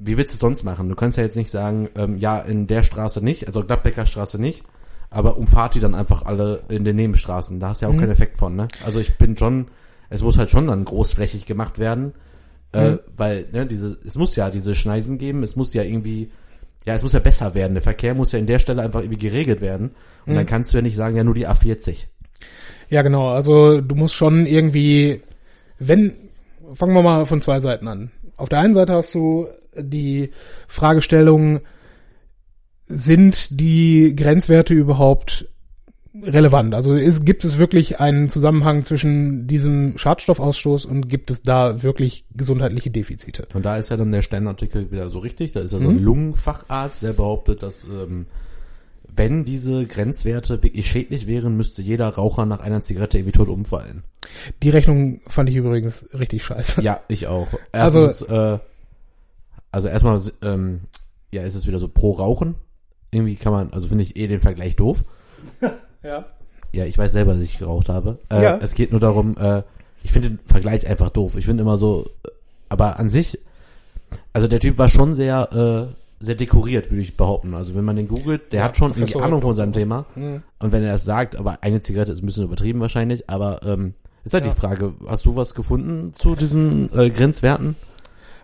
wie willst du es sonst machen? Du kannst ja jetzt nicht sagen, ähm, ja, in der Straße nicht, also Gladbecker Straße nicht, aber umfahrt die dann einfach alle in den Nebenstraßen. Da hast du ja auch Mhm. keinen Effekt von, ne? Also ich bin schon, es muss halt schon dann großflächig gemacht werden, äh, Mhm. weil, ne, diese, es muss ja diese Schneisen geben, es muss ja irgendwie, ja, es muss ja besser werden. Der Verkehr muss ja in der Stelle einfach irgendwie geregelt werden. Und Mhm. dann kannst du ja nicht sagen, ja, nur die A40. Ja, genau. Also du musst schon irgendwie, wenn, fangen wir mal von zwei Seiten an. Auf der einen Seite hast du die Fragestellung, sind die Grenzwerte überhaupt relevant? Also ist, gibt es wirklich einen Zusammenhang zwischen diesem Schadstoffausstoß und gibt es da wirklich gesundheitliche Defizite? Und da ist ja dann der Sternartikel wieder so richtig. Da ist ja so ein Mhm. Lungenfacharzt, der behauptet, dass ähm, wenn diese Grenzwerte wirklich schädlich wären, müsste jeder Raucher nach einer Zigarette irgendwie tot umfallen. Die Rechnung fand ich übrigens richtig scheiße. Ja, ich auch. Also- Erstens, äh, also erstmal, ähm, ja, ist es wieder so pro Rauchen. Irgendwie kann man, also finde ich eh den Vergleich doof. Ja. Ja, ich weiß selber, dass ich geraucht habe. Äh, Ja. Es geht nur darum, äh, ich finde den Vergleich einfach doof. Ich finde immer so, äh, aber an sich, also der Typ war schon sehr, äh, sehr dekoriert, würde ich behaupten. Also wenn man den googelt, der Ja, hat schon irgendwie Ahnung von seinem Thema. Hm. Und wenn er das sagt, aber eine Zigarette ist ein bisschen übertrieben wahrscheinlich, aber ähm, ist halt Ja. die Frage, hast du was gefunden zu diesen äh, Grenzwerten?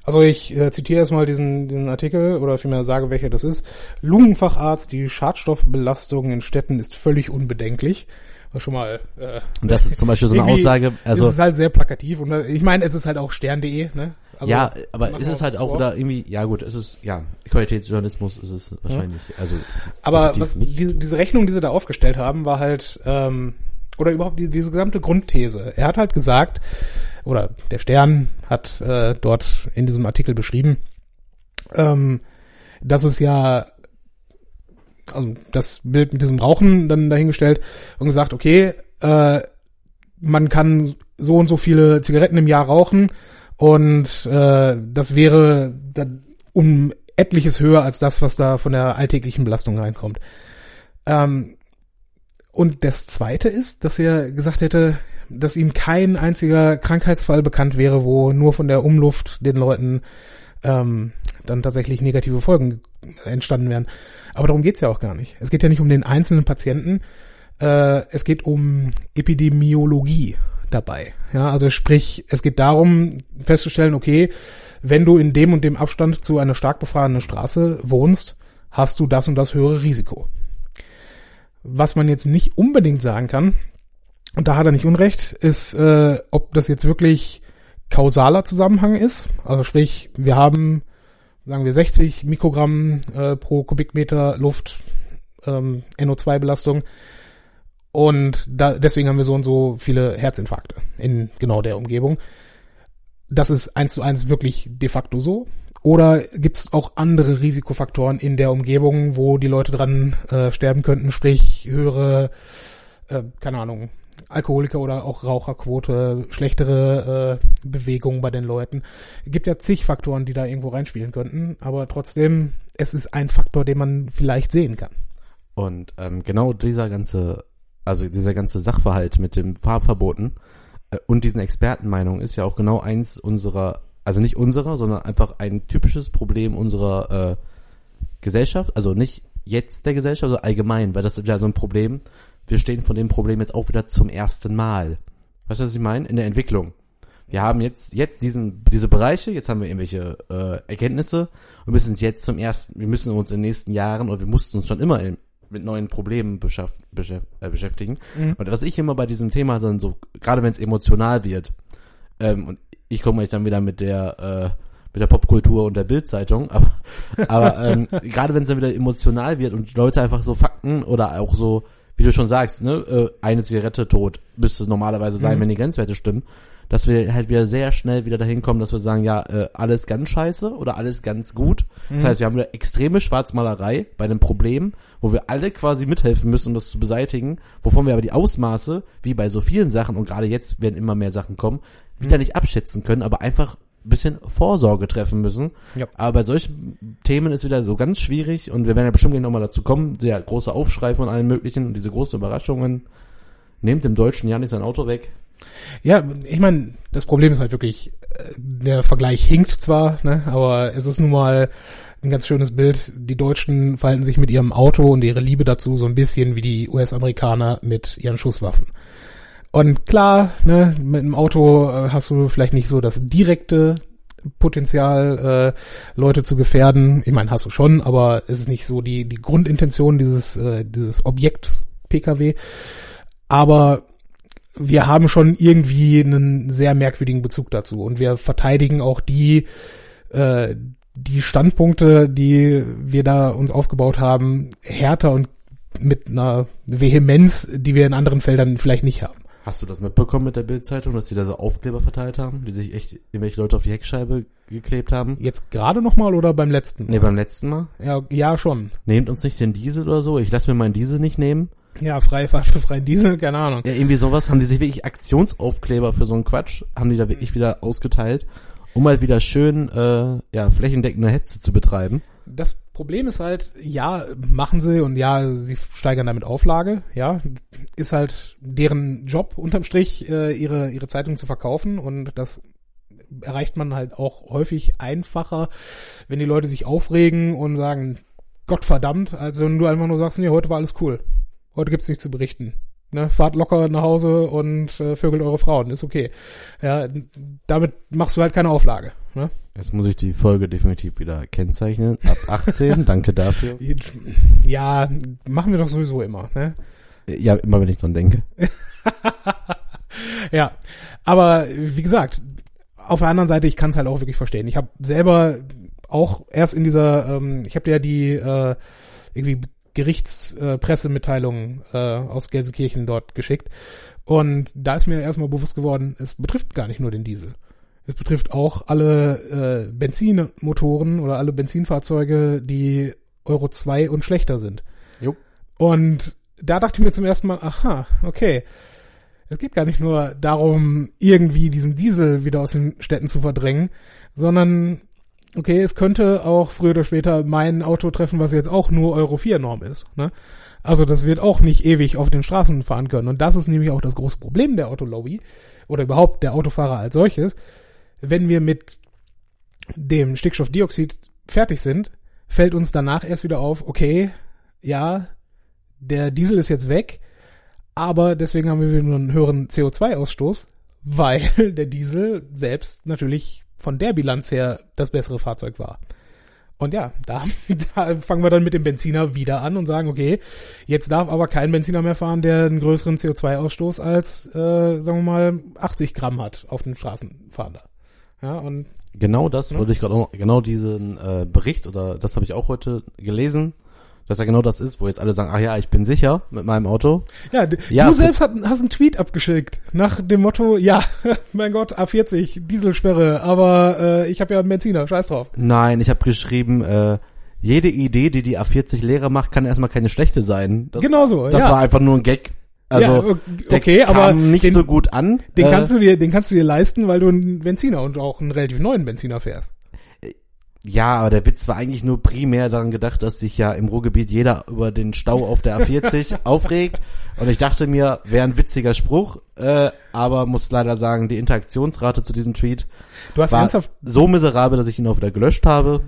Also ich äh, zitiere erstmal diesen, diesen Artikel oder vielmehr sage, welcher das ist. Lungenfacharzt, die Schadstoffbelastung in Städten ist völlig unbedenklich. Was schon mal äh, Und das ist zum Beispiel so eine Aussage, also ist es halt sehr plakativ und äh, ich meine, es ist halt auch stern.de, ne? Also, ja, aber ist es halt auch wieder irgendwie, ja gut, es ist, ja, Qualitätsjournalismus ist es wahrscheinlich, also Aber was, diese, diese Rechnung, die sie da aufgestellt haben, war halt, ähm, oder überhaupt die, diese gesamte Grundthese. Er hat halt gesagt, oder der Stern hat äh, dort in diesem Artikel beschrieben, ähm, dass es ja, also das Bild mit diesem Rauchen dann dahingestellt und gesagt, okay, äh, man kann so und so viele Zigaretten im Jahr rauchen und äh, das wäre dann um etliches höher als das, was da von der alltäglichen Belastung reinkommt. Ähm, und das Zweite ist, dass er gesagt hätte, dass ihm kein einziger Krankheitsfall bekannt wäre, wo nur von der Umluft den Leuten ähm, dann tatsächlich negative Folgen entstanden wären. Aber darum geht's ja auch gar nicht. Es geht ja nicht um den einzelnen Patienten, äh, es geht um Epidemiologie dabei. Ja, also sprich, es geht darum, festzustellen, okay, wenn du in dem und dem Abstand zu einer stark befahrenen Straße wohnst, hast du das und das höhere Risiko. Was man jetzt nicht unbedingt sagen kann, und da hat er nicht unrecht, ist, äh, ob das jetzt wirklich kausaler Zusammenhang ist. Also sprich, wir haben, sagen wir, 60 Mikrogramm äh, pro Kubikmeter Luft ähm, NO2-Belastung und da, deswegen haben wir so und so viele Herzinfarkte in genau der Umgebung. Das ist eins zu eins wirklich de facto so. Oder gibt es auch andere Risikofaktoren in der Umgebung, wo die Leute dran äh, sterben könnten, sprich höhere, äh, keine Ahnung, Alkoholiker oder auch Raucherquote, schlechtere äh, Bewegungen bei den Leuten. Es gibt ja zig Faktoren, die da irgendwo reinspielen könnten, aber trotzdem, es ist ein Faktor, den man vielleicht sehen kann. Und ähm, genau dieser ganze, also dieser ganze Sachverhalt mit dem Fahrverboten äh, und diesen Expertenmeinungen ist ja auch genau eins unserer, also nicht unserer, sondern einfach ein typisches Problem unserer äh, Gesellschaft, also nicht jetzt der Gesellschaft, sondern allgemein, weil das ist ja so ein Problem. Wir stehen von dem Problem jetzt auch wieder zum ersten Mal. Weißt du, was ich meine? In der Entwicklung. Wir haben jetzt, jetzt diesen, diese Bereiche, jetzt haben wir irgendwelche äh, Erkenntnisse und müssen uns jetzt zum ersten, wir müssen uns in den nächsten Jahren oder wir mussten uns schon immer in, mit neuen Problemen beschaff, beschäf, äh, beschäftigen. Mhm. Und was ich immer bei diesem Thema dann so, gerade wenn es emotional wird, ähm, und ich komme euch dann wieder mit der äh, mit der Popkultur und der Bildzeitung, aber aber ähm, gerade wenn es dann wieder emotional wird und Leute einfach so Fakten oder auch so, wie du schon sagst, ne, äh, eine Zigarette tot müsste es normalerweise sein, Mhm. wenn die Grenzwerte stimmen, dass wir halt wieder sehr schnell wieder dahin kommen, dass wir sagen, ja, äh, alles ganz scheiße oder alles ganz gut. Das heißt, wir haben wieder extreme Schwarzmalerei bei einem Problem, wo wir alle quasi mithelfen müssen, um das zu beseitigen, wovon wir aber die Ausmaße, wie bei so vielen Sachen, und gerade jetzt werden immer mehr Sachen kommen, wieder nicht abschätzen können, aber einfach ein bisschen Vorsorge treffen müssen. Ja. Aber bei solchen Themen ist wieder so ganz schwierig und wir werden ja bestimmt gleich nochmal dazu kommen, der große Aufschrei von allen möglichen und diese großen Überraschungen. Nehmt dem Deutschen ja nicht sein Auto weg. Ja, ich meine, das Problem ist halt wirklich, äh, der Vergleich hinkt zwar, ne, aber es ist nun mal ein ganz schönes Bild. Die Deutschen verhalten sich mit ihrem Auto und ihre Liebe dazu so ein bisschen wie die US-Amerikaner mit ihren Schusswaffen. Und klar, ne, mit dem Auto äh, hast du vielleicht nicht so das direkte Potenzial, äh, Leute zu gefährden. Ich meine, hast du schon, aber es ist nicht so die, die Grundintention dieses, äh, dieses Objekts PKW. Aber wir haben schon irgendwie einen sehr merkwürdigen Bezug dazu und wir verteidigen auch die äh, die Standpunkte, die wir da uns aufgebaut haben, härter und mit einer Vehemenz, die wir in anderen Feldern vielleicht nicht haben. Hast du das mitbekommen mit der Bildzeitung, dass die da so Aufkleber verteilt haben, die sich echt irgendwelche Leute auf die Heckscheibe geklebt haben? Jetzt gerade noch mal oder beim letzten? Mal? Nee, beim letzten Mal. ja, ja, schon. Nehmt uns nicht den Diesel oder so. Ich lass mir meinen Diesel nicht nehmen. Ja, frei Fahrt für freien Diesel, keine Ahnung. Ja, irgendwie sowas haben die sich wirklich Aktionsaufkleber für so einen Quatsch, haben die da wirklich wieder ausgeteilt, um mal wieder schön, äh, ja, flächendeckende Hetze zu betreiben. Das Problem ist halt, ja, machen sie und ja, sie steigern damit Auflage, ja, ist halt deren Job unterm Strich, äh, ihre, ihre Zeitung zu verkaufen und das erreicht man halt auch häufig einfacher, wenn die Leute sich aufregen und sagen, Gott verdammt, als wenn du einfach nur sagst, nee, heute war alles cool. Heute gibt's nichts zu berichten. Ne, fahrt locker nach Hause und äh, vögelt eure Frauen, ist okay. Ja, damit machst du halt keine Auflage. Ne? Jetzt muss ich die Folge definitiv wieder kennzeichnen. Ab 18, danke dafür. Ja, machen wir doch sowieso immer. Ne? Ja, immer wenn ich dran denke. ja, aber wie gesagt, auf der anderen Seite, ich kann es halt auch wirklich verstehen. Ich habe selber auch erst in dieser, ähm, ich habe ja die äh, irgendwie Gerichtspressemitteilung äh, äh, aus Gelsenkirchen dort geschickt. Und da ist mir erstmal bewusst geworden, es betrifft gar nicht nur den Diesel. Es betrifft auch alle äh, Benzinmotoren oder alle Benzinfahrzeuge, die Euro 2 und schlechter sind. Jo. Und da dachte ich mir zum ersten Mal, aha, okay. Es geht gar nicht nur darum, irgendwie diesen Diesel wieder aus den Städten zu verdrängen, sondern okay, es könnte auch früher oder später mein Auto treffen, was jetzt auch nur Euro 4 Norm ist. Ne? Also das wird auch nicht ewig auf den Straßen fahren können. Und das ist nämlich auch das große Problem der Autolobby oder überhaupt der Autofahrer als solches. Wenn wir mit dem Stickstoffdioxid fertig sind, fällt uns danach erst wieder auf, okay, ja, der Diesel ist jetzt weg, aber deswegen haben wir wieder einen höheren CO2-Ausstoß, weil der Diesel selbst natürlich von der Bilanz her das bessere Fahrzeug war. Und ja, da, da fangen wir dann mit dem Benziner wieder an und sagen, okay, jetzt darf aber kein Benziner mehr fahren, der einen größeren CO2-Ausstoß als, äh, sagen wir mal, 80 Gramm hat auf den Straßenfahrender. Ja, und genau das ja. wollte ich gerade genau diesen äh, Bericht oder das habe ich auch heute gelesen dass ja genau das ist, wo jetzt alle sagen, ach ja, ich bin sicher mit meinem Auto. Ja, ja du selbst hast, hast einen Tweet abgeschickt nach dem Motto, ja, mein Gott, A40, Dieselsperre, aber äh, ich habe ja einen Benziner, scheiß drauf. Nein, ich habe geschrieben, äh, jede Idee, die die A40 leerer macht, kann erstmal keine schlechte sein. Das, genau so, Das ja. war einfach nur ein Gag. Also, ja, okay, aber nicht den, so gut an. Den Äh, kannst du dir, den kannst du dir leisten, weil du einen Benziner und auch einen relativ neuen Benziner fährst. Ja, aber der Witz war eigentlich nur primär daran gedacht, dass sich ja im Ruhrgebiet jeder über den Stau auf der A40 aufregt. Und ich dachte mir, wäre ein witziger Spruch, äh, aber muss leider sagen, die Interaktionsrate zu diesem Tweet Du hast war so miserabel, dass ich ihn auch wieder gelöscht habe.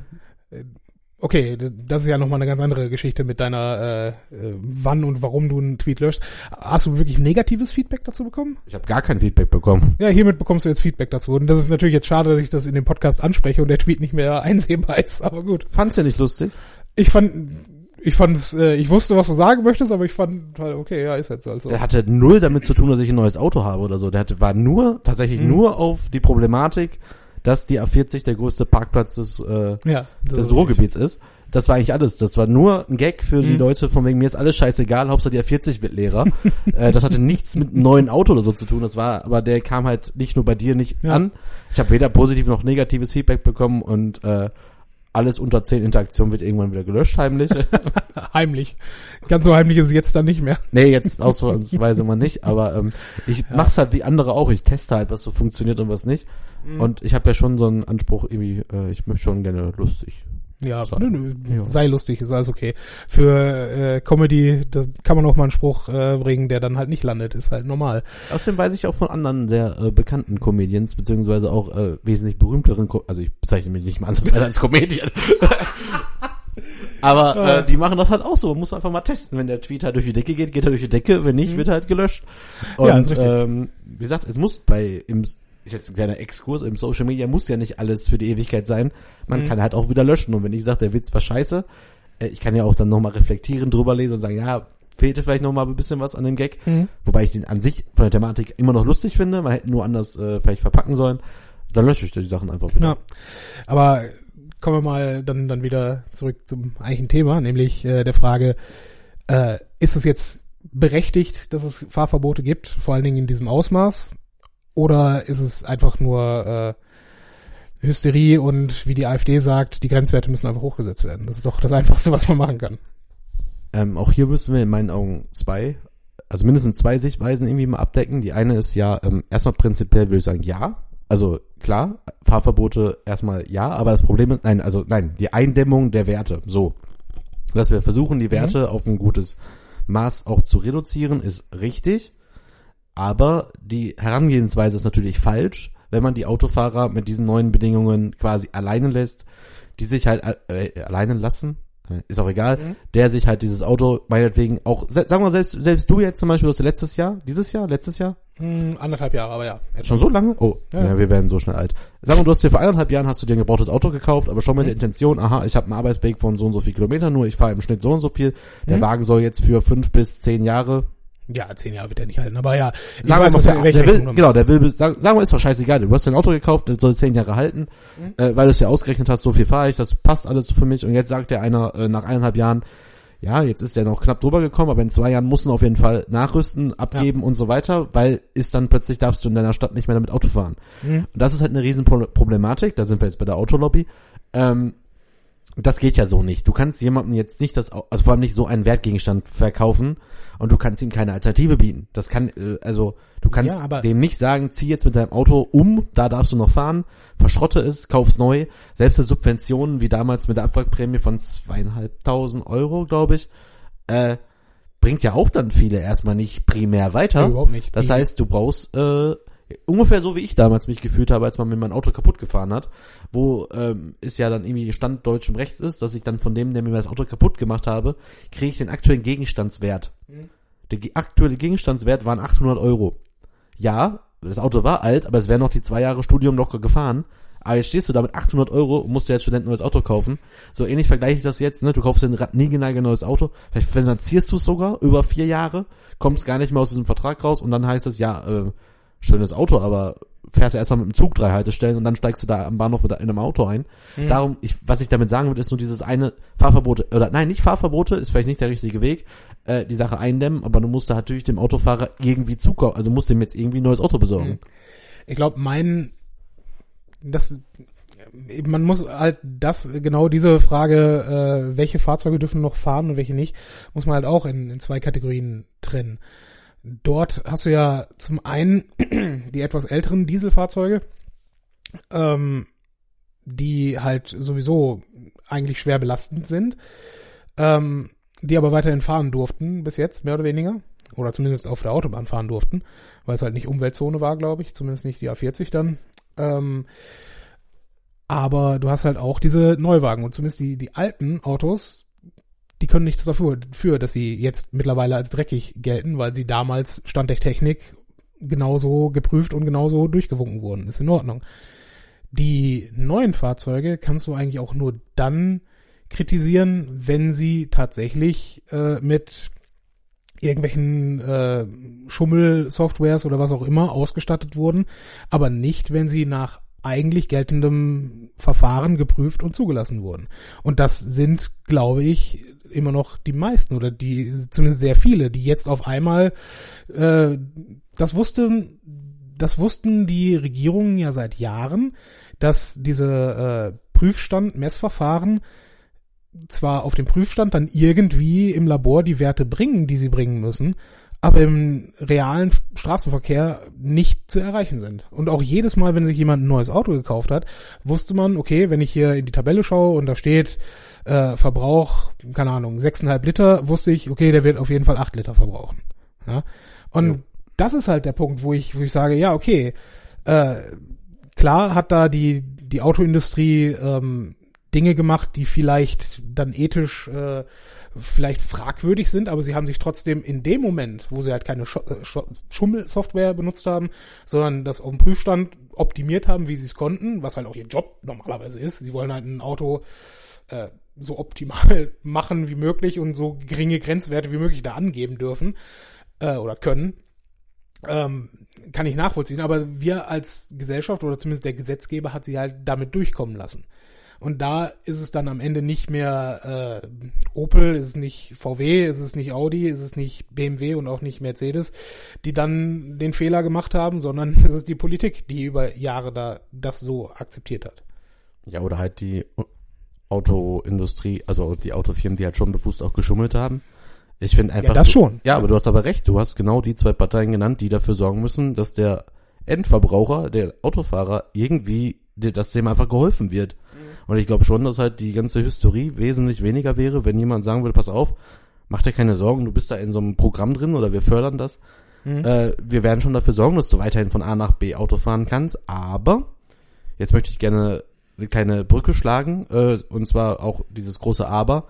Okay, das ist ja nochmal eine ganz andere Geschichte mit deiner, äh, äh, wann und warum du einen Tweet löscht. Hast du wirklich negatives Feedback dazu bekommen? Ich habe gar kein Feedback bekommen. Ja, hiermit bekommst du jetzt Feedback dazu. Und das ist natürlich jetzt schade, dass ich das in dem Podcast anspreche und der Tweet nicht mehr einsehbar ist, aber gut. Fand's ja nicht lustig. Ich fand, ich fand's, äh, ich wusste, was du sagen möchtest, aber ich fand halt, okay, ja, ist jetzt also. Der hatte null damit zu tun, dass ich ein neues Auto habe oder so. Der hatte, war nur, tatsächlich Mhm. nur auf die Problematik, dass die A40 der größte Parkplatz des, äh, ja, des ist Ruhrgebiets ist. Das war eigentlich alles. Das war nur ein Gag für die Mhm. Leute, von wegen mir ist alles scheißegal, Hauptsache die A40 wird leerer. äh, das hatte nichts mit einem neuen Auto oder so zu tun. Das war, aber der kam halt nicht nur bei dir nicht Ja. an. Ich habe weder positiv noch negatives Feedback bekommen und äh, alles unter 10 Interaktionen wird irgendwann wieder gelöscht, heimlich. heimlich. Ganz so heimlich ist es jetzt dann nicht mehr. nee, jetzt ausnahmsweise mal nicht, aber ähm, ich Ja. mach's halt wie andere auch. Ich teste halt, was so funktioniert und was nicht. Mhm. Und ich habe ja schon so einen Anspruch, irgendwie, äh, ich möchte schon gerne lustig. Ja, So. nö, nö, Ja. sei lustig, ist alles okay. Für äh, Comedy, da kann man auch mal einen Spruch äh, bringen, der dann halt nicht landet, ist halt normal. Außerdem weiß ich auch von anderen sehr äh, bekannten Comedians, beziehungsweise auch äh, wesentlich berühmteren, Co also ich bezeichne mich nicht mal ansatzweise als Comedian. Aber Ja. äh, die machen das halt auch so. Man muss einfach mal testen. Wenn der Tweet halt durch die Decke geht, geht er durch die Decke. Wenn nicht, Mhm. wird er halt gelöscht. Ja, Und richtig. ähm, wie gesagt, es muss bei im ist jetzt ein kleiner Exkurs im Social Media muss ja nicht alles für die Ewigkeit sein. Man Mhm. kann halt auch wieder löschen. Und wenn ich sage, der Witz war scheiße, äh, ich kann ja auch dann nochmal reflektieren, drüber lesen und sagen, ja, fehlte vielleicht nochmal ein bisschen was an dem Gag. Mhm. Wobei ich den an sich von der Thematik immer noch lustig finde. Man hätte nur anders äh, vielleicht verpacken sollen. Dann lösche ich die Sachen einfach wieder. Ja. Aber kommen wir mal dann, dann wieder zurück zum eigentlichen Thema, nämlich äh, der Frage, äh, ist es jetzt berechtigt, dass es Fahrverbote gibt, vor allen Dingen in diesem Ausmaß? Oder ist es einfach nur äh, Hysterie und wie die AfD sagt, die Grenzwerte müssen einfach hochgesetzt werden? Das ist doch das Einfachste, was man machen kann. Ähm, auch hier müssen wir in meinen Augen zwei, also mindestens zwei Sichtweisen irgendwie mal abdecken. Die eine ist ja, ähm, erstmal prinzipiell würde ich sagen, ja. Also klar, Fahrverbote erstmal ja, aber das Problem ist, nein, also nein, die Eindämmung der Werte, so. Dass wir versuchen, die Werte auf ein gutes Maß auch zu reduzieren, ist richtig. Aber die Herangehensweise ist natürlich falsch, wenn man die Autofahrer mit diesen neuen Bedingungen quasi alleine lässt, die sich halt äh, alleine lassen, äh, ist auch egal, der sich halt dieses Auto meinetwegen auch, sagen wir selbst, selbst du jetzt zum Beispiel, du hast ja letztes Jahr, dieses Jahr, letztes Jahr, Hm, anderthalb Jahre, aber ja. schon so lange? Oh, Ja. ja. wir werden so schnell alt. Sagen wir, du hast dir vor eineinhalb Jahren hast du dir ein gebrauchtes Auto gekauft, aber schon mit der Intention, aha, ich habe einen Arbeitsweg von so und so viel Kilometer, nur ich fahre im Schnitt so und so viel. Der Mhm. Wagen soll jetzt für fünf bis zehn Jahre, Ja, zehn Jahre wird er nicht halten, aber ja. sagen wir mal, für, der will, Rechnung genau, der will, sagen, sagen wir, ist doch scheißegal, du hast dir ein Auto gekauft, das soll zehn Jahre halten, Mhm. äh, weil du es ja ausgerechnet hast, so viel fahre ich, das passt alles für mich und jetzt sagt der einer äh, nach eineinhalb Jahren, ja, jetzt ist er noch knapp drüber gekommen, aber in zwei Jahren musst du auf jeden Fall nachrüsten, abgeben und so weiter, weil ist dann plötzlich darfst du in deiner Stadt nicht mehr damit Auto fahren. Mhm. Und das ist halt eine riesen Pro- Problematik, da sind wir jetzt bei der Autolobby. Ähm, das geht ja so nicht. Du kannst jemandem jetzt nicht das, also vor allem nicht so einen Wertgegenstand verkaufen und du kannst ihm keine Alternative bieten. Das kann, äh, also du kannst Ja, aber- dem nicht sagen, zieh jetzt mit deinem Auto um, da darfst du noch fahren, verschrotte es, kauf's neu. Selbst eine Subvention wie damals mit der Abwrackprämie von zweieinhalbtausend Euro, glaube ich, äh, bringt ja auch dann viele erstmal nicht primär weiter. Ja, überhaupt nicht. Das heißt, du brauchst äh, ungefähr so wie ich damals mich gefühlt habe, als man mir mein Auto kaputt gefahren hat, wo ähm, es ja dann irgendwie Stand deutschem Rechts ist, dass ich dann von dem, der mir das Auto kaputt gemacht habe, kriege ich den aktuellen Gegenstandswert. Mhm. Der aktuelle Gegenstandswert waren 800 Euro. Ja, das Auto war alt, aber es wäre noch die zwei Jahre Studium locker gefahren. Aber jetzt stehst du da mit 800 Euro und musst dir als Student ein neues Auto kaufen. So ähnlich vergleiche ich das jetzt, ne? Du kaufst dir ein niegelnagelneues Auto, vielleicht finanzierst du es sogar über vier Jahre, kommst gar nicht mehr aus diesem Vertrag raus und dann heißt es, ja, äh, schönes Auto, aber fährst ja erstmal mit dem Zug drei Haltestellen und dann steigst du da am Bahnhof mit einem Auto ein. Mhm. Darum, ich, was ich damit sagen will, ist nur dieses eine Fahrverbote, oder nein, nicht Fahrverbote, ist vielleicht nicht der richtige Weg, äh, die Sache eindämmen, aber du musst da natürlich dem Autofahrer irgendwie zukaufen, also du musst dem jetzt irgendwie ein neues Auto besorgen. Mhm. Ich glaube, mein, das, man muss halt das, genau diese Frage, äh, welche Fahrzeuge dürfen noch fahren und welche nicht, muss man halt auch in, in zwei Kategorien trennen. Dort hast du ja zum einen die etwas älteren Dieselfahrzeuge, ähm, die halt sowieso eigentlich schwer belastend sind, ähm, die aber weiterhin fahren durften bis jetzt, mehr oder weniger. Oder zumindest auf der Autobahn fahren durften, weil es halt nicht Umweltzone war, glaube ich, zumindest nicht die A40 dann. Ähm, aber du hast halt auch diese Neuwagen und zumindest die, die alten Autos, die können nichts dafür, für, dass sie jetzt mittlerweile als dreckig gelten, weil sie damals Stand der Technik genauso geprüft und genauso durchgewunken wurden. Ist in Ordnung. Die neuen Fahrzeuge kannst du eigentlich auch nur dann kritisieren, wenn sie tatsächlich äh, mit irgendwelchen äh, Schummelsoftwares oder was auch immer ausgestattet wurden, aber nicht, wenn sie nach eigentlich geltendem Verfahren geprüft und zugelassen wurden. Und das sind, glaube ich, immer noch die meisten oder die zumindest sehr viele, die jetzt auf einmal äh, das wussten, das wussten die Regierungen ja seit Jahren, dass diese äh, Prüfstand, Messverfahren zwar auf dem Prüfstand dann irgendwie im Labor die Werte bringen, die sie bringen müssen, aber im realen Straßenverkehr nicht zu erreichen sind. Und auch jedes Mal, wenn sich jemand ein neues Auto gekauft hat, wusste man, okay, wenn ich hier in die Tabelle schaue und da steht äh, Verbrauch, keine Ahnung, 6,5 Liter, wusste ich, okay, der wird auf jeden Fall 8 Liter verbrauchen. Ja? Und Ja. das ist halt der Punkt, wo ich, wo ich sage, ja, okay, äh, klar hat da die, die Autoindustrie ähm, Dinge gemacht, die vielleicht dann ethisch äh, vielleicht fragwürdig sind, aber sie haben sich trotzdem in dem Moment, wo sie halt keine Sch äh, Sch Schummelsoftware benutzt haben, sondern das auf dem Prüfstand optimiert haben, wie sie es konnten, was halt auch ihr Job normalerweise ist. Sie wollen halt ein Auto äh, so optimal machen wie möglich und so geringe Grenzwerte wie möglich da angeben dürfen äh, oder können. Ähm, kann ich nachvollziehen, aber wir als Gesellschaft oder zumindest der Gesetzgeber hat sie halt damit durchkommen lassen. Und da ist es dann am Ende nicht mehr äh, Opel, ist es nicht VW, ist es nicht Audi, ist es nicht BMW und auch nicht Mercedes, die dann den Fehler gemacht haben, sondern es ist die Politik, die über Jahre da das so akzeptiert hat. Ja, oder halt die Autoindustrie, also die Autofirmen, die halt schon bewusst auch geschummelt haben. Ich finde einfach. Ja, das schon. Ja, aber du hast aber recht. Du hast genau die zwei Parteien genannt, die dafür sorgen müssen, dass der Endverbraucher, der Autofahrer, irgendwie, dass dem einfach geholfen wird. Und ich glaube schon, dass halt die ganze Hysterie wesentlich weniger wäre, wenn jemand sagen würde, pass auf, mach dir keine Sorgen, du bist da in so einem Programm drin oder wir fördern das. Mhm. Äh, wir werden schon dafür sorgen, dass du weiterhin von A nach B Auto fahren kannst, aber jetzt möchte ich gerne eine kleine Brücke schlagen, äh, und zwar auch dieses große Aber.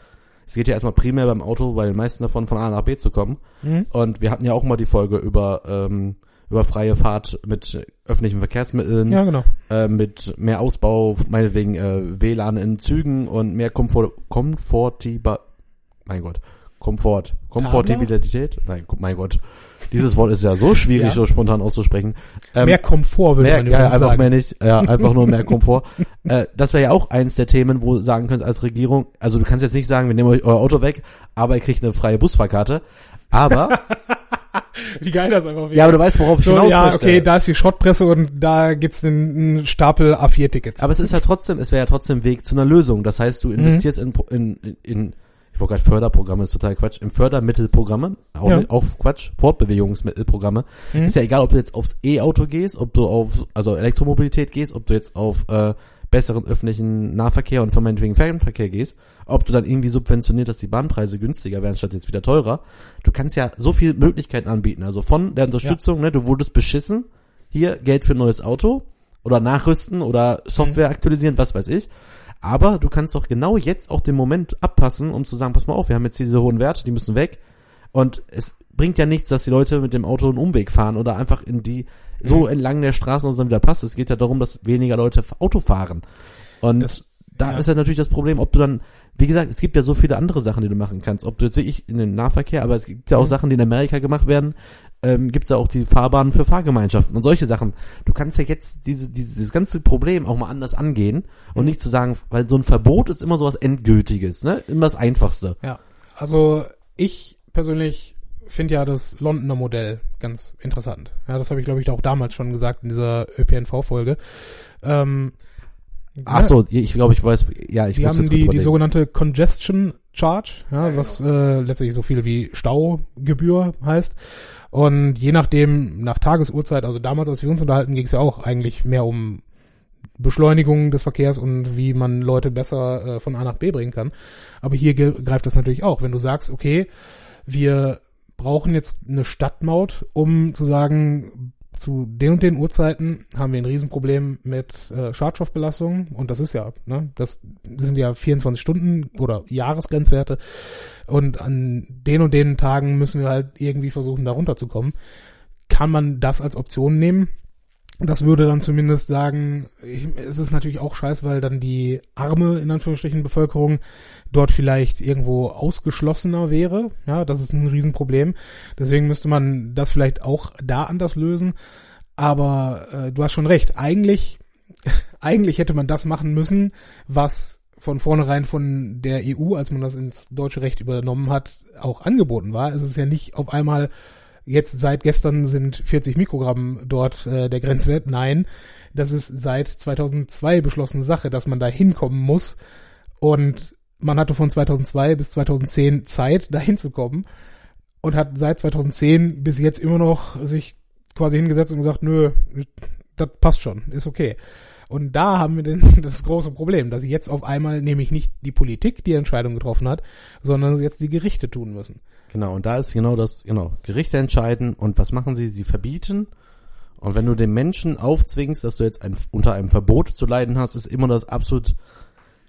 es geht ja erstmal primär beim Auto bei den meisten davon von A nach B zu kommen. Mhm. Und wir hatten ja auch mal die Folge über, ähm, über freie Fahrt mit öffentlichen Verkehrsmitteln, Ja, genau. äh, mit mehr Ausbau, meinetwegen äh, WLAN in Zügen und mehr Komfort, Komfortiba, mein Gott, Komfort, Komfortabilität, nein, mein Gott, dieses Wort ist ja so schwierig, Ja. so spontan auszusprechen. Ähm, mehr Komfort würde mehr, man ja, einfach sagen. mehr nicht, ja, einfach nur mehr Komfort. äh, das wäre ja auch eins der Themen, wo du sagen könntest als Regierung, also du kannst jetzt nicht sagen, wir nehmen euch euer Auto weg, aber ihr kriegt eine freie Busfahrkarte. Aber, Wie geil das einfach wäre. ja, aber du weißt, worauf ich so, hinaus ja, möchte. okay, da ist die Schrottpresse und da gibt's einen, einen Stapel A4-Tickets. Aber es ist ja trotzdem, es wäre ja trotzdem Weg zu einer Lösung. Das heißt, Mhm. du investierst in, in, in, in ich wollte gerade Förderprogramme, ist total Quatsch, in Fördermittelprogramme, auch, Ja. auch Quatsch, Fortbewegungsmittelprogramme. Mhm. Ist ja egal, ob du jetzt aufs E-Auto gehst, ob du auf, also Elektromobilität gehst, ob du jetzt auf äh, besseren öffentlichen Nahverkehr und vermeintlichen Fernverkehr gehst, ob du dann irgendwie subventioniert, dass die Bahnpreise günstiger werden, statt jetzt wieder teurer. Du kannst ja so viele Möglichkeiten anbieten. Also von der Unterstützung, ne, du wurdest beschissen, hier Geld für ein neues Auto oder nachrüsten oder Software aktualisieren, was weiß ich. Aber du kannst doch genau jetzt auch den Moment abpassen, um zu sagen, pass mal auf, wir haben jetzt hier diese hohen Werte, die müssen weg. Und es bringt ja nichts, dass die Leute mit dem Auto einen Umweg fahren oder einfach in die so Mhm. entlang der Straßen und dann wieder passt. Es geht ja darum, dass weniger Leute Auto fahren. Und Das- da ja. ist ja natürlich das Problem, ob du dann, wie gesagt, es gibt ja so viele andere Sachen, die du machen kannst. Ob du jetzt wirklich in den Nahverkehr, aber es gibt ja auch Mhm. Sachen, die in Amerika gemacht werden, ähm, gibt's ja auch die Fahrbahnen für Fahrgemeinschaften und solche Sachen. Du kannst ja jetzt diese, diese, dieses ganze Problem auch mal anders angehen und Mhm. nicht zu sagen, weil so ein Verbot ist immer so was Endgültiges, ne? Immer das Einfachste. Ja, also ich persönlich finde ja das Londoner Modell ganz interessant. Ja, das habe ich glaube ich auch damals schon gesagt in dieser ÖPNV-Folge. Ähm, Ach ja, so, ich glaube, ich weiß, ja, ich die muss haben jetzt kurz die, die sogenannte Congestion Charge, ja, was äh, letztlich so viel wie Staugebühr heißt. Und je nachdem, nach Tagesuhrzeit, also damals, als wir uns unterhalten, ging es ja auch eigentlich mehr um Beschleunigung des Verkehrs und wie man Leute besser äh, von A nach B bringen kann. Aber hier greift das natürlich auch. Wenn du sagst, okay, wir brauchen jetzt eine Stadtmaut, um zu sagen, zu den und den Uhrzeiten haben wir ein Riesenproblem mit äh, Schadstoffbelastung und das ist ja, ne, das sind ja 24 Stunden oder Jahresgrenzwerte und an den und den Tagen müssen wir halt irgendwie versuchen, da runterzukommen. Kann man das als Option nehmen? Das würde dann zumindest sagen, es ist natürlich auch scheiß, weil dann die arme, in Anführungsstrichen, Bevölkerung dort vielleicht irgendwo ausgeschlossener wäre. Ja, das ist ein Riesenproblem. Deswegen müsste man das vielleicht auch da anders lösen. Aber äh, du hast schon recht. Eigentlich, eigentlich hätte man das machen müssen, was von vornherein von der EU, als man das ins deutsche Recht übernommen hat, auch angeboten war. Es ist ja nicht auf einmal jetzt seit gestern sind 40 Mikrogramm dort äh, der Grenzwert. Nein, das ist seit 2002 beschlossene Sache, dass man da hinkommen muss. Und man hatte von 2002 bis 2010 Zeit, da hinzukommen. Und hat seit 2010 bis jetzt immer noch sich quasi hingesetzt und gesagt, nö, das passt schon, ist okay. Und da haben wir denn das große Problem, dass jetzt auf einmal nämlich nicht die Politik die Entscheidung getroffen hat, sondern jetzt die Gerichte tun müssen. Genau, und da ist genau das, genau, Gerichte entscheiden und was machen sie? Sie verbieten. Und wenn du den Menschen aufzwingst, dass du jetzt ein, unter einem Verbot zu leiden hast, ist immer das absolut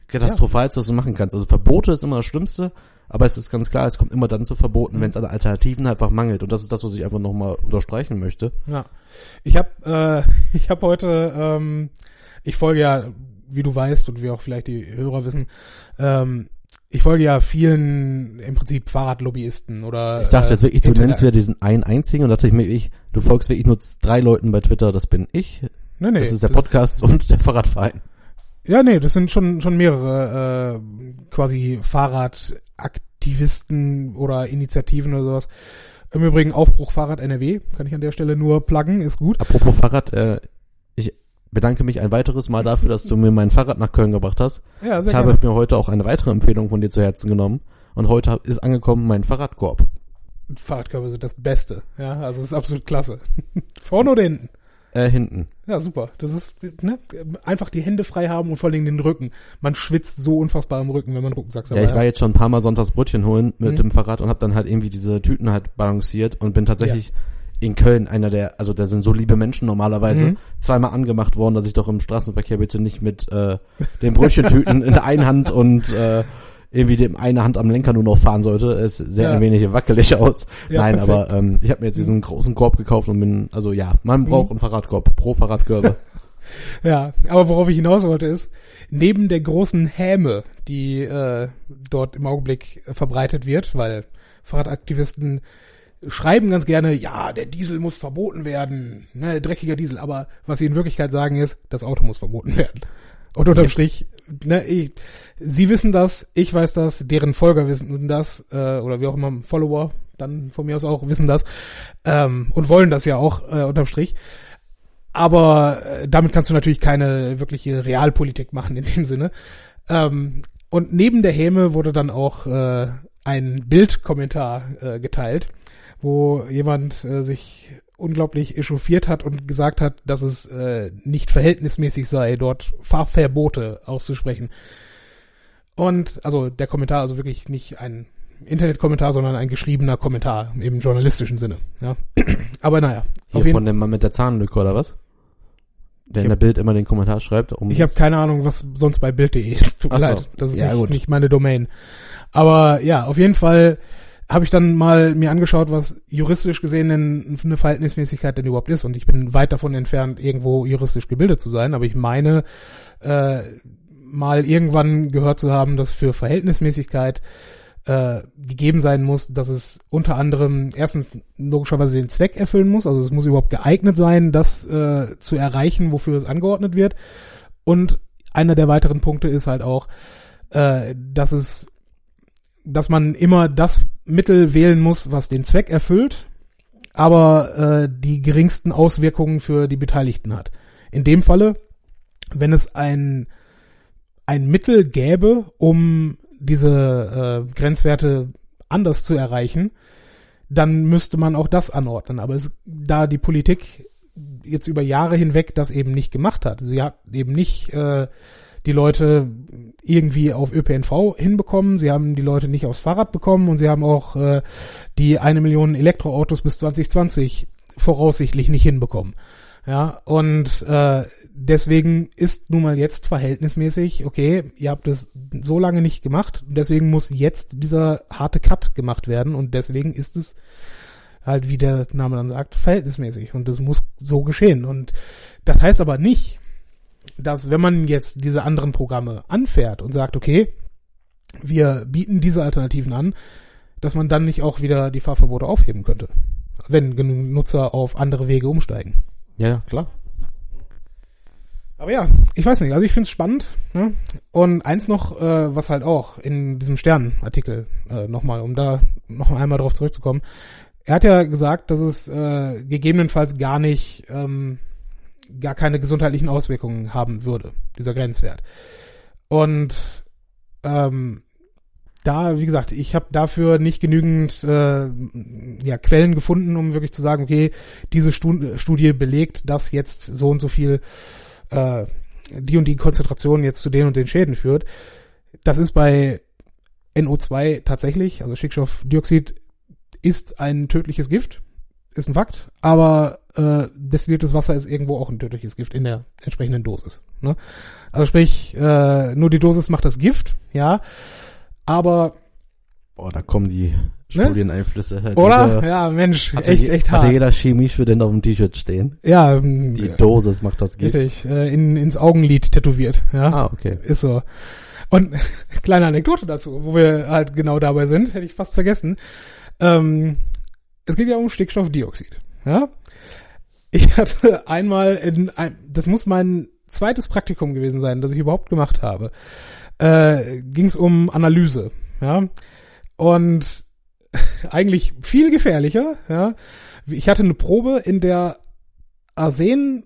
katastrophalste, was du machen kannst. Also Verbote ist immer das Schlimmste, aber es ist ganz klar, es kommt immer dann zu Verboten, wenn es an Alternativen einfach mangelt. Und das ist das, was ich einfach nochmal unterstreichen möchte. Ja. Ich habe äh, ich habe heute, ähm, ich folge ja, wie du weißt und wie auch vielleicht die Hörer wissen, ähm, ich folge ja vielen im Prinzip Fahrradlobbyisten oder Ich dachte äh, jetzt wirklich, du nennst wieder diesen einen einzigen und dachte ich mir, ich, du folgst wirklich nur drei Leuten bei Twitter, das bin ich, nee, nee, das ist der Podcast und der Fahrradverein. Ja, nee, das sind schon schon mehrere äh, quasi Fahrradaktivisten oder Initiativen oder sowas. Im Übrigen Aufbruch Fahrrad NRW, kann ich an der Stelle nur pluggen, ist gut. Apropos Fahrrad, äh, bedanke mich ein weiteres Mal dafür, dass du mir mein Fahrrad nach Köln gebracht hast. Ja, Ich habe mir heute auch eine weitere Empfehlung von dir zu Herzen genommen. Und heute ist angekommen mein Fahrradkorb. Fahrradkörper sind das Beste. Ja, also das ist absolut klasse. Vorne oder hinten? Äh, hinten. Ja, super. Das ist ne, einfach die Hände frei haben und vor allem den Rücken. Man schwitzt so unfassbar im Rücken, wenn man Rückensack Ja, ich war jetzt schon ein paar Mal sonntags Brötchen holen mit Mhm. dem Fahrrad und habe dann halt irgendwie diese Tüten halt balanciert und bin tatsächlich in Köln einer der, also da sind so liebe Menschen normalerweise, Mhm. zweimal angemacht worden, dass ich doch im Straßenverkehr bitte nicht mit äh, den Brötchentüten in der einen Hand und äh, irgendwie dem eine Hand am Lenker nur noch fahren sollte. Es sehr Ja. ein wenig wackelig aus. Ja, Nein, perfekt. aber ähm, ich habe mir jetzt diesen großen Korb gekauft und bin, also ja, man braucht einen Fahrradkorb pro Fahrradkörbe. Ja, aber worauf ich hinaus wollte ist, neben der großen Häme, die äh, dort im Augenblick verbreitet wird, weil Fahrradaktivisten schreiben ganz gerne, ja, der Diesel muss verboten werden, ne, dreckiger Diesel, aber was sie in Wirklichkeit sagen ist, das Auto muss verboten werden. Und unterm. Strich, ne, ich, sie wissen das, ich weiß das, deren Folger wissen das, äh, oder wie auch immer, Follower, dann von mir aus auch, wissen das, ähm, und wollen das ja auch äh, unterm Strich. Aber äh, damit kannst du natürlich keine wirkliche Realpolitik machen in dem Sinne. Ähm, und neben der Häme wurde dann auch äh, ein Bildkommentar äh, geteilt, wo jemand äh, sich unglaublich echauffiert hat und gesagt hat, dass es äh, nicht verhältnismäßig sei, dort Fahrverbote auszusprechen. Und also der Kommentar, also wirklich nicht ein Internetkommentar, sondern ein geschriebener Kommentar im journalistischen Sinne. Ja. Aber naja, Hier von dem Mann mit der Zahnlücke oder was? Der in der Bild immer den Kommentar schreibt. Um Ich habe keine Ahnung, was sonst bei Bild.de ist. Tut mir so. leid. Das ist Ja, nicht, nicht meine Domain. Aber ja, auf jeden Fall habe ich dann mal mir angeschaut, was juristisch gesehen denn eine Verhältnismäßigkeit denn überhaupt ist. Und ich bin weit davon entfernt, irgendwo juristisch gebildet zu sein. Aber ich meine, äh, mal irgendwann gehört zu haben, dass für Verhältnismäßigkeit äh, gegeben sein muss, dass es unter anderem erstens logischerweise den Zweck erfüllen muss, also es muss überhaupt geeignet sein, das äh, zu erreichen, wofür es angeordnet wird. Und einer der weiteren Punkte ist halt auch, äh, dass es, dass man immer das Mittel wählen muss, was den Zweck erfüllt, aber äh, die geringsten Auswirkungen für die Beteiligten hat. In dem Falle, wenn es ein ein Mittel gäbe, um diese äh, Grenzwerte anders zu erreichen, dann müsste man auch das anordnen. Aber es, da die Politik jetzt über Jahre hinweg das eben nicht gemacht hat, sie hat eben nicht äh, die Leute irgendwie auf ÖPNV hinbekommen, sie haben die Leute nicht aufs Fahrrad bekommen und sie haben auch äh, die eine Million Elektroautos bis 2020 voraussichtlich nicht hinbekommen. Ja, und äh, deswegen ist nun mal jetzt verhältnismäßig, okay, ihr habt es so lange nicht gemacht, deswegen muss jetzt dieser harte Cut gemacht werden und deswegen ist es halt, wie der Name dann sagt, verhältnismäßig und das muss so geschehen. Und das heißt aber nicht, dass wenn man jetzt diese anderen Programme anfährt und sagt, okay, wir bieten diese Alternativen an, dass man dann nicht auch wieder die Fahrverbote aufheben könnte, wenn genug Nutzer auf andere Wege umsteigen. Ja, ja, klar. Aber ja, ich weiß nicht, also ich finde es spannend. Ne? Und eins noch, äh, was halt auch in diesem Stern-Artikel äh, nochmal, um da noch einmal drauf zurückzukommen. Er hat ja gesagt, dass es äh, gegebenenfalls gar nicht, ähm, gar keine gesundheitlichen Auswirkungen haben würde, dieser Grenzwert. Und ähm, da, wie gesagt, ich habe dafür nicht genügend äh, ja, Quellen gefunden, um wirklich zu sagen, okay, diese Stu Studie belegt, dass jetzt so und so viel äh, die und die Konzentration jetzt zu den und den Schäden führt. Das ist bei NO2 tatsächlich, also Stickstoffdioxid ist ein tödliches Gift, ist ein Fakt, aber äh, destilliertes Wasser ist irgendwo auch ein tödliches Gift in der entsprechenden Dosis. Ne? Also sprich, äh, nur die Dosis macht das Gift, ja, aber Boah, da kommen die Studieneinflüsse. Ne? oder? Diese- ja, Mensch, Hatte, echt, je- echt hatte hart. jeder Chemiestudent auf dem T-Shirt stehen. Ja, ähm, Die Dosis macht das Gift. richtig, äh, in, ins Augenlid tätowiert, ja. Ah, okay. Ist so. Und kleine Anekdote dazu, wo wir halt genau dabei sind, hätte ich fast vergessen. Ähm, es geht ja um Stickstoffdioxid. Ja? Ich hatte einmal in ein, das muss mein zweites Praktikum gewesen sein, das ich überhaupt gemacht habe. Äh, Ging es um Analyse. Ja? Und eigentlich viel gefährlicher. Ja? Ich hatte eine Probe, in der Arsen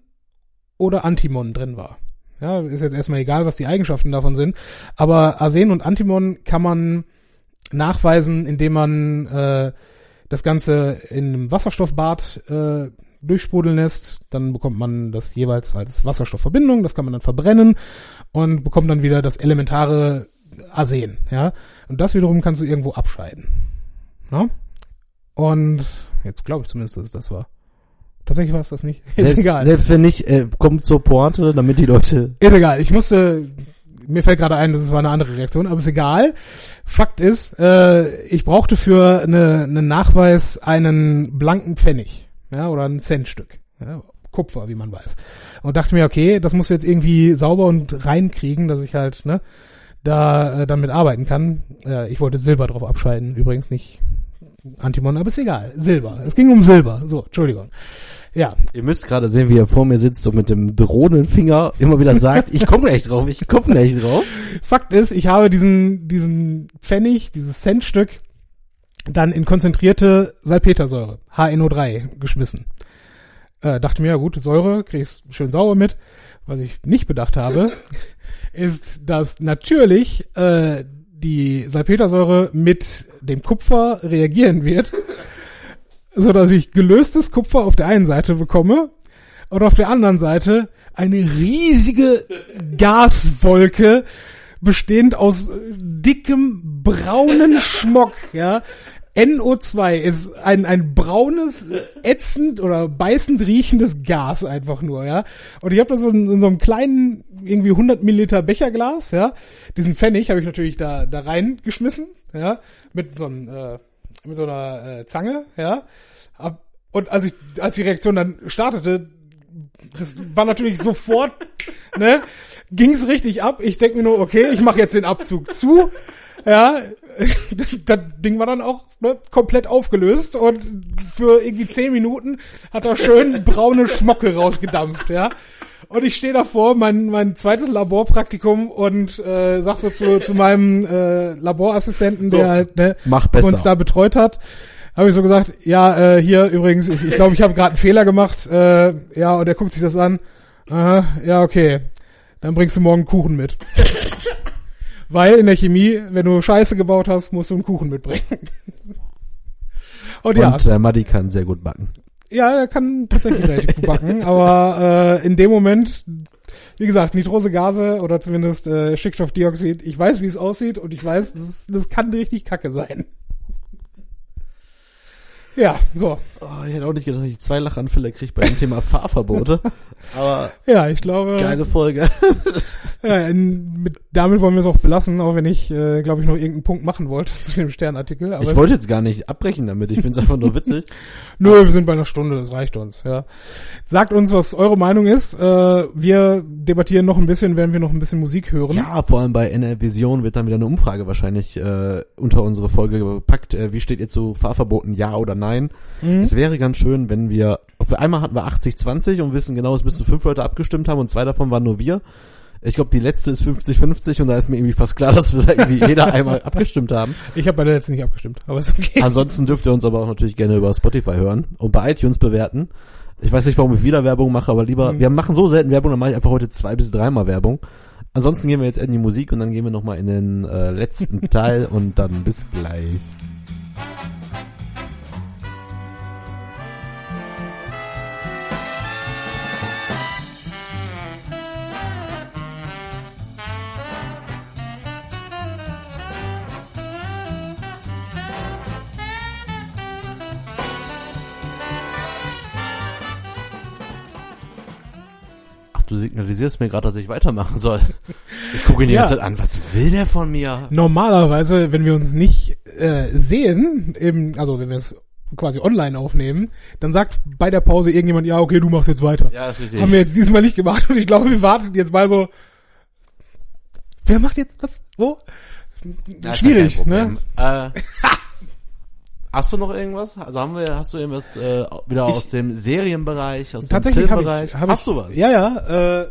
oder Antimon drin war. Ja, ist jetzt erstmal egal, was die Eigenschaften davon sind. Aber Arsen und Antimon kann man nachweisen, indem man äh, das Ganze in einem Wasserstoffbad äh, durchsprudeln lässt. Dann bekommt man das jeweils als Wasserstoffverbindung. Das kann man dann verbrennen und bekommt dann wieder das elementare Arsen. Ja, und das wiederum kannst du irgendwo abscheiden. Ja? Und jetzt glaube ich zumindest, dass es das war. Tatsächlich war es das nicht. Ist Selbst, egal. selbst wenn nicht, äh, kommt zur Pointe, damit die Leute. Ist egal. Ich musste mir fällt gerade ein, das war eine andere Reaktion, aber ist egal. Fakt ist, äh, ich brauchte für eine, einen Nachweis einen blanken Pfennig, ja, oder ein Centstück. Ja, Kupfer, wie man weiß. Und dachte mir, okay, das muss jetzt irgendwie sauber und reinkriegen, dass ich halt, ne, da äh, dann mit arbeiten kann. Äh, ich wollte Silber drauf abschalten, übrigens nicht Antimon, aber ist egal. Silber. Es ging um Silber. So, Entschuldigung. Ja. Ihr müsst gerade sehen, wie er vor mir sitzt und mit dem drohenden Finger immer wieder sagt, ich komme gleich drauf, ich komme gleich drauf. Fakt ist, ich habe diesen, diesen Pfennig, dieses Centstück, dann in konzentrierte Salpetersäure, HNO3, geschmissen. Äh, dachte mir, ja gut, Säure, kriegst schön sauer mit. Was ich nicht bedacht habe, ist, dass natürlich äh, die Salpetersäure mit dem Kupfer reagieren wird, so dass ich gelöstes Kupfer auf der einen Seite bekomme und auf der anderen Seite eine riesige Gaswolke bestehend aus dickem braunen Schmock, ja. NO2 ist ein, ein braunes, ätzend oder beißend riechendes Gas einfach nur, ja. Und ich habe das in, in so einem kleinen, irgendwie 100 Milliliter Becherglas, ja. Diesen Pfennig habe ich natürlich da, da reingeschmissen, ja. Mit so, einem, äh, mit so einer äh, Zange, ja. Und als ich, als die Reaktion dann startete, das war natürlich sofort, ne, ging's richtig ab. Ich denk mir nur, okay, ich mache jetzt den Abzug zu. Ja, das Ding war dann auch ne, komplett aufgelöst und für irgendwie zehn Minuten hat er schön braune Schmocke rausgedampft, ja. Und ich stehe davor, mein, mein zweites Laborpraktikum und äh, sag so zu, zu meinem äh, Laborassistenten, So, der halt ne, uns da betreut hat, habe ich so gesagt, ja, äh, hier übrigens, ich glaube, ich, glaub, ich habe gerade einen Fehler gemacht. Äh, ja, und er guckt sich das an. Aha, ja, okay. Dann bringst du morgen Kuchen mit. Weil in der Chemie, wenn du Scheiße gebaut hast, musst du einen Kuchen mitbringen. Und ja, Und äh, Maddi kann sehr gut backen. ja, er kann tatsächlich relativ gut backen, aber äh, in dem Moment, wie gesagt, Nitrose Gase oder zumindest äh, Stickstoffdioxid, ich weiß, wie es aussieht und ich weiß, das, das kann richtig kacke sein. Ja, so. Oh, ich hätte auch nicht gedacht, dass ich zwei Lachanfälle kriege bei dem Thema Fahrverbote. Aber Ja, ich glaube, geile Folge. ja, in, mit, damit wollen wir es auch belassen, auch wenn ich, äh, glaube ich, noch irgendeinen Punkt machen wollte zu dem Sternartikel. Aber Ich wollte jetzt gar nicht abbrechen damit. Ich finde es einfach nur witzig. Nö, wir sind bei einer Stunde, das reicht uns, ja. Sagt uns, was eure Meinung ist. Äh, wir debattieren noch ein bisschen, werden wir noch ein bisschen Musik hören. Ja, vor allem bei NR Vision wird dann wieder eine Umfrage wahrscheinlich äh, unter unsere Folge gepackt. Äh, wie steht ihr zu Fahrverboten, ja oder nein? Mhm. Es wäre ganz schön, wenn wir, für einmal hatten wir 80-20 und wissen genau, es müssen fünf Leute abgestimmt haben und zwei davon waren nur wir. Ich glaube, die letzte ist 50-50 und da ist mir irgendwie fast klar, dass wir da irgendwie jeder einmal abgestimmt haben. Ich habe bei der letzten nicht abgestimmt, aber ist okay. Ansonsten dürft ihr uns aber auch natürlich gerne über Spotify hören und bei iTunes bewerten. Ich weiß nicht, warum ich wieder Werbung mache, aber lieber, Mhm. wir machen so selten Werbung, dann mache ich einfach heute zwei bis dreimal Werbung. Ansonsten gehen wir jetzt in die Musik und dann gehen wir nochmal in den äh, letzten Teil und dann bis gleich. Du signalisierst mir gerade, dass ich weitermachen soll. Ich gucke ihn die Ja. ganze Zeit an. Was will der von mir? Normalerweise, wenn wir uns nicht äh, sehen, eben, also wenn wir es quasi online aufnehmen, dann sagt bei der Pause irgendjemand, ja, okay, du machst jetzt weiter. Ja, ist richtig. Haben wir jetzt diesmal nicht gemacht und ich glaube, wir warten jetzt mal so. Wer macht jetzt was? Wo? Ja, Schwierig, ne? Äh, hast du noch irgendwas? Also haben wir, hast du irgendwas äh, wieder Ich- aus dem Serienbereich, aus Tatsächlich dem Filmbereich? ich, hab hast ich, du was? Ja, ja. Äh,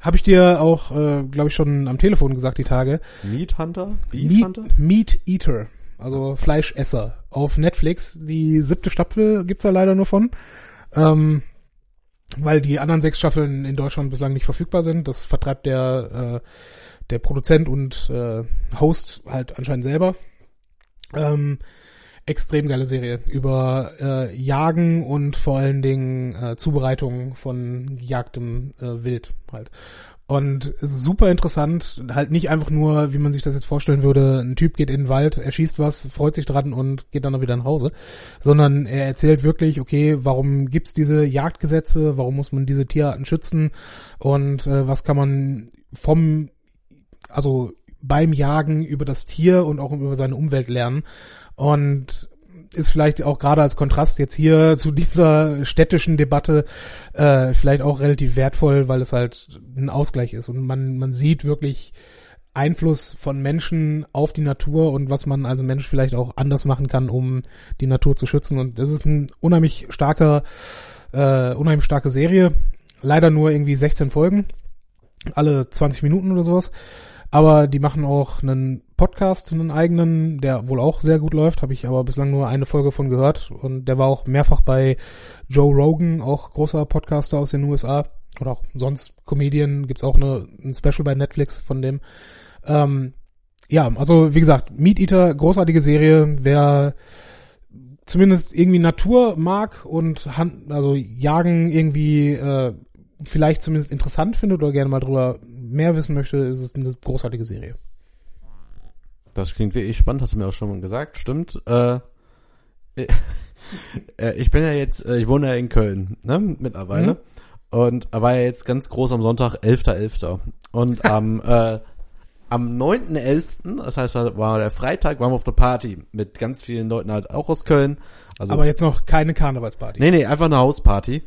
habe ich dir auch, äh, glaube ich, schon am Telefon gesagt die Tage. Meat Hunter? Beef Meat, Hunter? Meat Eater, also Fleischesser auf Netflix. Die siebte Staffel gibt's da leider nur von. Ähm, weil die anderen sechs Staffeln in Deutschland bislang nicht verfügbar sind. Das vertreibt der, äh, der Produzent und äh, Host halt anscheinend selber. Ähm, extrem geile Serie. Über äh, Jagen und vor allen Dingen äh, Zubereitung von gejagtem äh, Wild halt. Und super interessant, halt nicht einfach nur, wie man sich das jetzt vorstellen würde, ein Typ geht in den Wald, er schießt was, freut sich dran und geht dann noch wieder nach Hause, sondern er erzählt wirklich, okay, warum gibt's diese Jagdgesetze, warum muss man diese Tierarten schützen? Und äh, was kann man vom also beim Jagen über das Tier und auch über seine Umwelt lernen. Und ist vielleicht auch gerade als Kontrast jetzt hier zu dieser städtischen Debatte äh, vielleicht auch relativ wertvoll, weil es halt ein Ausgleich ist und man man sieht wirklich Einfluss von Menschen auf die Natur und was man als Mensch vielleicht auch anders machen kann, um die Natur zu schützen. Und das ist ein unheimlich starker, äh, unheimlich starke Serie. Leider nur irgendwie 16 Folgen, alle 20 Minuten oder sowas. Aber die machen auch einen Podcast, einen eigenen, der wohl auch sehr gut läuft, habe ich aber bislang nur eine Folge von gehört. Und der war auch mehrfach bei Joe Rogan, auch großer Podcaster aus den USA. Oder auch sonst Comedian, gibt's auch eine, ein Special bei Netflix von dem. Ähm, ja, also wie gesagt, Meat Eater, großartige Serie. Wer zumindest irgendwie Natur mag und Hand, also Jagen irgendwie äh, vielleicht zumindest interessant findet oder gerne mal drüber mehr wissen möchte, ist es eine großartige Serie. Das klingt wirklich spannend, hast du mir auch schon mal gesagt, stimmt. Äh, äh, ich bin ja jetzt, äh, ich wohne ja in Köln, ne, mittlerweile. Mhm. Und er war ja jetzt ganz groß am Sonntag, 11.11. .11. Und am, äh, am 9.11., das heißt, war, war der Freitag, waren wir auf der Party mit ganz vielen Leuten halt auch aus Köln. Also, Aber jetzt noch keine Karnevalsparty. Nee, nee, einfach eine Hausparty.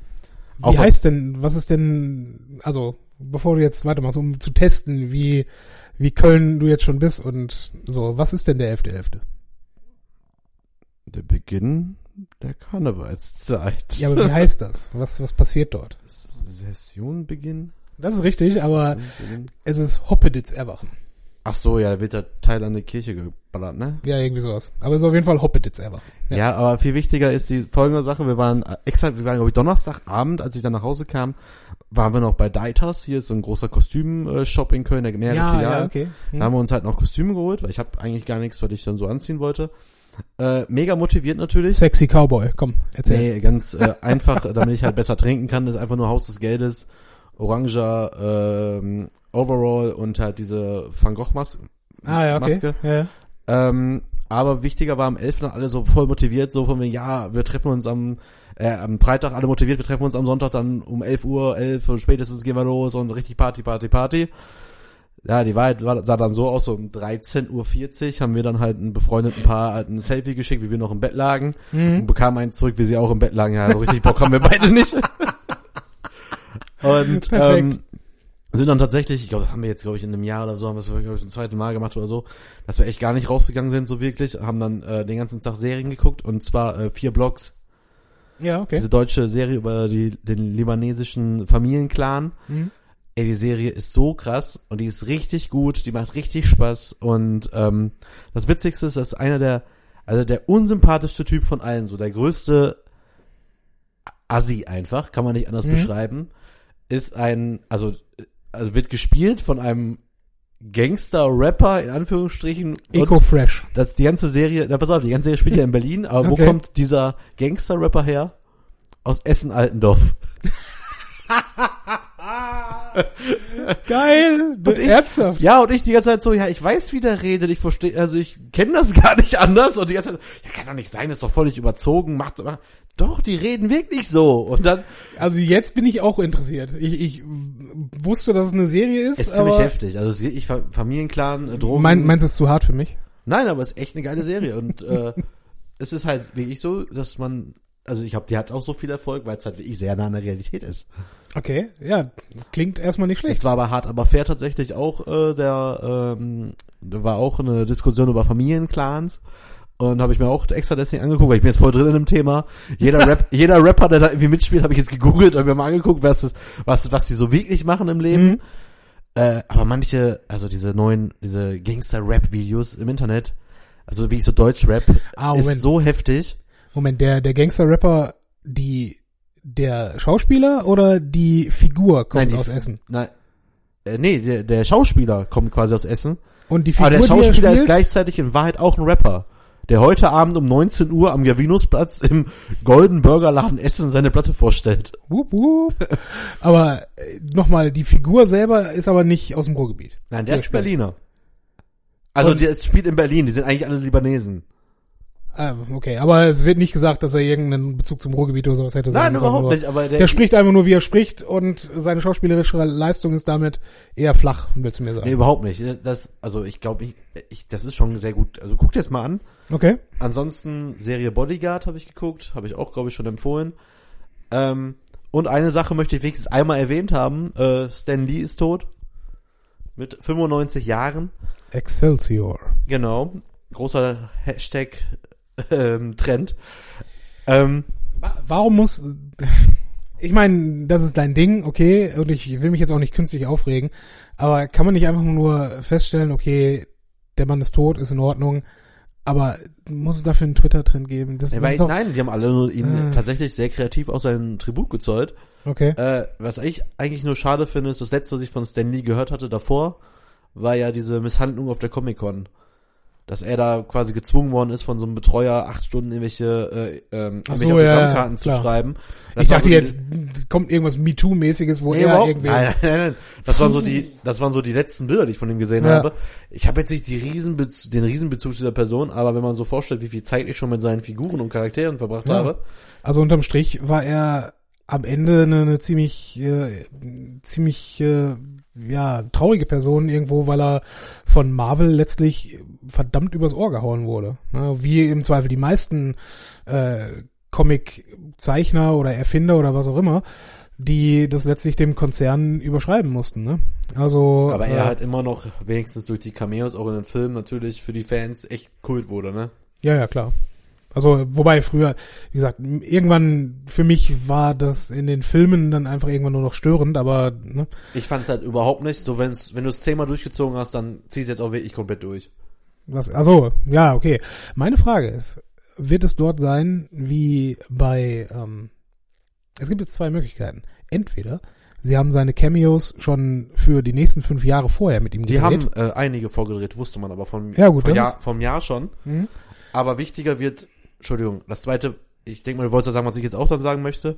Wie auch heißt denn, was ist denn, also, bevor du jetzt weitermachst, um zu testen, wie, wie Köln du jetzt schon bist und so, was ist denn der 11.11.? .11.? Der Beginn der Karnevalszeit. Ja, aber wie heißt das? Was, was passiert dort? Sessionbeginn? Das ist richtig, aber es ist Hoppeditz erwachen. Ach so, ja, wird der Teil an die Kirche geballert, ne? Ja, irgendwie sowas. Aber es ist auf jeden Fall Hoppeditz erwachen. Ja. ja, aber viel wichtiger ist die folgende Sache. Wir waren extra, wir waren glaube ich Donnerstagabend, als ich dann nach Hause kam, waren wir noch bei Deitas. Hier ist so ein großer Kostüm-Shop in Köln, der mehrere ja, Filialen. Ja, okay. Hm. Da haben wir uns halt noch Kostüme geholt, weil ich habe eigentlich gar nichts, was ich dann so anziehen wollte. Äh, mega motiviert natürlich. Sexy Cowboy, komm, erzähl. Nee, ganz äh, einfach, damit ich halt besser trinken kann. Das ist einfach nur Haus des Geldes, oranger ähm, Overall und halt diese Van Gogh Mas ah, ja, okay. Maske. Ja. Ähm, aber wichtiger war am 11. dann alle so voll motiviert, so von mir, ja, wir treffen uns am, äh, am Freitag alle motiviert, wir treffen uns am Sonntag dann um 11 Uhr, 11 und spätestens gehen wir los und richtig Party, Party, Party. Ja, die Wahrheit war, sah dann so aus, so um 13.40 Uhr haben wir dann halt ein befreundeten Paar halt ein Selfie geschickt, wie wir noch im Bett lagen Mhm. und bekamen eins zurück, wie sie auch im Bett lagen. Ja, so richtig Bock haben wir beide nicht. und Perfekt. ähm, sind dann tatsächlich, ich glaube, das haben wir jetzt, glaube ich, in einem Jahr oder so, haben wir es, glaube ich, zum zweiten Mal gemacht oder so, dass wir echt gar nicht rausgegangen sind, so wirklich, haben dann äh, den ganzen Tag Serien geguckt und zwar äh, vier Blogs. Ja, okay. Diese deutsche Serie über die, den libanesischen Familienclan. Mhm. Ey, die Serie ist so krass und die ist richtig gut, die macht richtig Spaß und ähm, das Witzigste ist, dass einer der, also der unsympathischste Typ von allen, so der größte Assi einfach, kann man nicht anders Mhm. beschreiben, ist ein, also, also wird gespielt von einem Gangster-Rapper, in Anführungsstrichen. Eco Und Fresh. das, die ganze Serie, na pass auf, die ganze Serie spielt ja in Berlin, aber Okay. wo kommt dieser Gangster-Rapper her? Aus Essen-Altendorf. Geil. Und ich- Ernsthaft. Ja, und ich die ganze Zeit so, ja, ich weiß, wie der redet, ich verstehe, also ich kenne das gar nicht anders und die ganze Zeit, ja, kann doch nicht sein, ist doch völlig überzogen, macht, macht doch, die reden wirklich so und dann Also jetzt bin ich auch interessiert. Ich, ich wusste, dass es eine Serie ist, ist ziemlich heftig, also es Fa- Familienclan, äh, Drogen. mein, meinst du, es ist zu hart für mich? Nein, aber es ist echt eine geile Serie und äh, es ist halt wirklich so, dass man, also ich glaube, die hat auch so viel Erfolg, weil es halt wirklich sehr nah an der Realität ist. Okay, ja, klingt erstmal nicht schlecht. zwar aber hart, aber fair tatsächlich auch, äh, der, ähm, da war auch eine Diskussion über Familienclans. Und habe ich mir auch extra deswegen angeguckt, weil ich bin jetzt voll drin in dem Thema. Jeder Rap, jeder Rapper, der da irgendwie mitspielt, habe ich jetzt gegoogelt und mir mal angeguckt, was das, was, was die so wirklich machen im Leben. Mhm. Äh, aber manche, also diese neuen, diese Gangster-Rap-Videos im Internet, also wie ich so Deutsch-Rap, Ah, ist Moment. so heftig. Moment, der, der Gangster-Rapper, die, der Schauspieler oder die Figur kommt Nein, die- aus Essen? Nein, äh, nee, der, der Schauspieler kommt quasi aus Essen. Und die Figur, Aber der er Schauspieler ist gleichzeitig in Wahrheit auch ein Rapper, der heute Abend um 19 Uhr am Gavinusplatz im Golden Burger Laden Essen seine Platte vorstellt. Wup, wup. Aber äh, nochmal, die Figur selber ist aber nicht aus dem Ruhrgebiet. Nein, der Der ist. Berliner. Also Und- der spielt in Berlin, die sind eigentlich alle Libanesen. Ah, okay, aber es wird nicht gesagt, dass er irgendeinen Bezug zum Ruhrgebiet oder sowas hätte. Nein, sagen, überhaupt nicht, aber der, Der spricht einfach nur, wie er spricht und seine schauspielerische Leistung ist damit eher flach, willst du mir sagen. Nee, überhaupt nicht. Das, also ich glaube, ich, ich, das ist schon sehr gut. Also guck dir das mal an. Okay. Ansonsten Serie Bodyguard habe ich geguckt, habe ich auch, glaube ich, schon empfohlen. Ähm, und eine Sache möchte ich wenigstens einmal erwähnt haben. Äh, Stan Lee ist tot. Mit 95 Jahren. Excelsior. Genau. Großer Hashtag ähm, Trend. Ähm, Wa- Warum muss, ich meine, das ist dein Ding, okay, und ich will mich jetzt auch nicht künstlich aufregen, aber kann man nicht einfach nur feststellen, okay, der Mann ist tot, ist in Ordnung, aber muss es dafür einen Twitter-Trend geben? Das, nee, das doch, nein, die haben alle nur ihm Ah. tatsächlich sehr kreativ auch seinen Tribut gezollt. okay. Äh, was ich eigentlich nur schade finde, ist das letzte, was ich von Stan Lee gehört hatte davor, war ja diese Misshandlung auf der Comic-Con. Dass er da quasi gezwungen worden ist, von so einem Betreuer acht Stunden irgendwelche, äh, ähm, Ach so, irgendwelche ja, Autogrammkarten zu klar. schreiben. Das Ich dachte so jetzt, kommt irgendwas MeToo-mäßiges, wo Nee, er überhaupt, irgendwie, nein, nein, nein. Das waren so die, das waren so die letzten Bilder, die ich von ihm gesehen Ja. habe. Ich habe jetzt nicht die Riesenbez den Riesenbezug zu dieser Person, aber wenn man so vorstellt, wie viel Zeit ich schon mit seinen Figuren und Charakteren verbracht Ja. habe, also unterm Strich war er am Ende eine, eine ziemlich, äh, ziemlich, äh, ja, traurige Person irgendwo, weil er von Marvel letztlich verdammt übers Ohr gehauen wurde. Ne? Wie im Zweifel die meisten äh, Comic-Zeichner oder Erfinder oder was auch immer, die das letztlich dem Konzern überschreiben mussten. Ne? Also, aber äh, er halt immer noch wenigstens durch die Cameos auch in den Filmen natürlich für die Fans echt Kult wurde, ne? Ja, ja, klar. Also, wobei früher, wie gesagt, irgendwann für mich war das in den Filmen dann einfach irgendwann nur noch störend, aber ne, Ich fand's halt überhaupt nicht, so wenn's, wenn du es zehnmal durchgezogen hast, dann ziehst jetzt auch wirklich komplett durch. was, also, ja, okay. Meine Frage ist, wird es dort sein, wie bei, ähm, es gibt jetzt zwei Möglichkeiten. Entweder sie haben seine Cameos schon für die nächsten fünf Jahre vorher mit ihm Die gedreht. haben äh, einige vorgedreht, wusste man aber von, Ja, gut, das Jahr, vom Jahr schon. Mhm. Aber wichtiger wird, Entschuldigung, das zweite, ich denke mal, du wolltest ja sagen, was ich jetzt auch dann sagen möchte.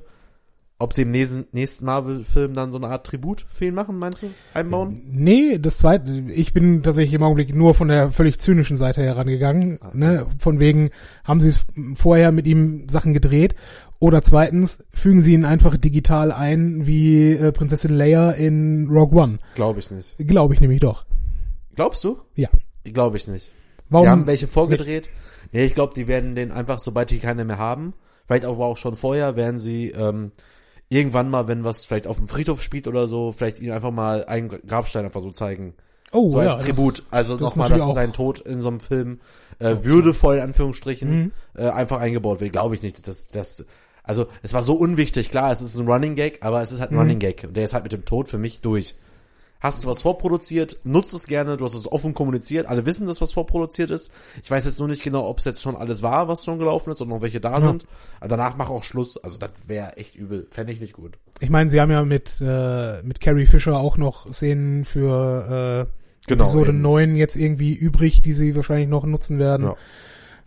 Ob sie im nächsten, nächsten Marvel-Film dann so eine Art Tribut für ihn machen, meinst du? Einbauen? Nee, das zweite, ich bin tatsächlich im Augenblick nur von der völlig zynischen Seite herangegangen, Okay. ne, von wegen, haben sie es vorher mit ihm Sachen gedreht, oder zweitens, fügen sie ihn einfach digital ein, wie äh, Prinzessin Leia in Rogue One. Glaube ich nicht. Glaube ich nämlich doch. Glaubst du? Ja. Glaube ich nicht. Warum? die haben welche vorgedreht. Nee, ich glaube, die werden den einfach, sobald die keine mehr haben, vielleicht aber auch schon vorher, werden sie ähm, irgendwann mal, wenn was vielleicht auf dem Friedhof spielt oder so, vielleicht ihnen einfach mal einen Grabstein einfach so zeigen. oh, so ja, als Tribut. Also nochmal, dass sein Tod in so einem Film äh, würdevoll, in Anführungsstrichen, Mhm. äh, einfach eingebaut wird. Glaube ich nicht. Das, das, also es war so unwichtig. Klar, es ist ein Running Gag, aber es ist halt ein Mhm. Running Gag. Und der ist halt mit dem Tod für mich durch. Hast du was vorproduziert, nutzt es gerne, du hast es offen kommuniziert, alle wissen, dass was vorproduziert ist. Ich weiß jetzt nur nicht genau, ob es jetzt schon alles war, was schon gelaufen ist und noch welche da Ja. sind. Aber danach mach auch Schluss. Also das wäre echt übel. Fände ich nicht gut. Ich meine, sie haben ja mit, äh, mit Carrie Fisher auch noch Szenen für äh, Genau, Episode eben. 9 jetzt irgendwie übrig, die sie wahrscheinlich noch nutzen werden. Ja.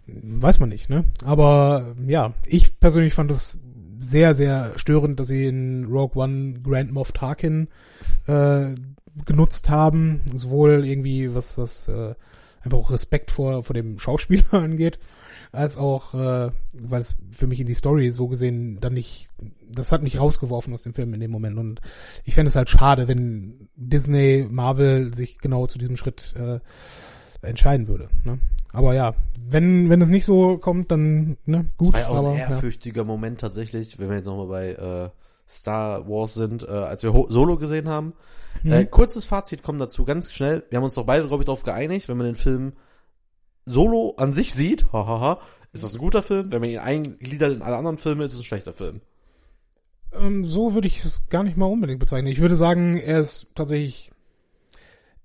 Weiß man nicht, ne? Aber ja, ich persönlich fand es sehr, sehr störend, dass sie in Rogue One Grand Moff Tarkin äh, genutzt haben. Sowohl irgendwie, was das äh, einfach auch Respekt vor, vor dem Schauspieler angeht, als auch, äh, weil es für mich in die Story so gesehen dann nicht, das hat mich rausgeworfen aus dem Film in dem Moment. Und ich fände es halt schade, wenn Disney, Marvel sich genau zu diesem Schritt äh, entscheiden würde. Ne? Aber ja, wenn, wenn es nicht so kommt, dann ne, gut. Das war ja auch aber, ein ja. ehrfürchtiger Moment tatsächlich, wenn wir jetzt nochmal bei äh, Star Wars sind, äh, als wir Ho Solo gesehen haben. Mhm. Äh, kurzes Fazit kommt dazu, ganz schnell. Wir haben uns doch beide, glaube ich, darauf geeinigt, wenn man den Film Solo an sich sieht, hahaha, ist das ein guter Film. Wenn man ihn eingliedert in alle anderen Filme, ist es ein schlechter Film. Ähm, so würde ich es gar nicht mal unbedingt bezeichnen. Ich würde sagen, er ist tatsächlich,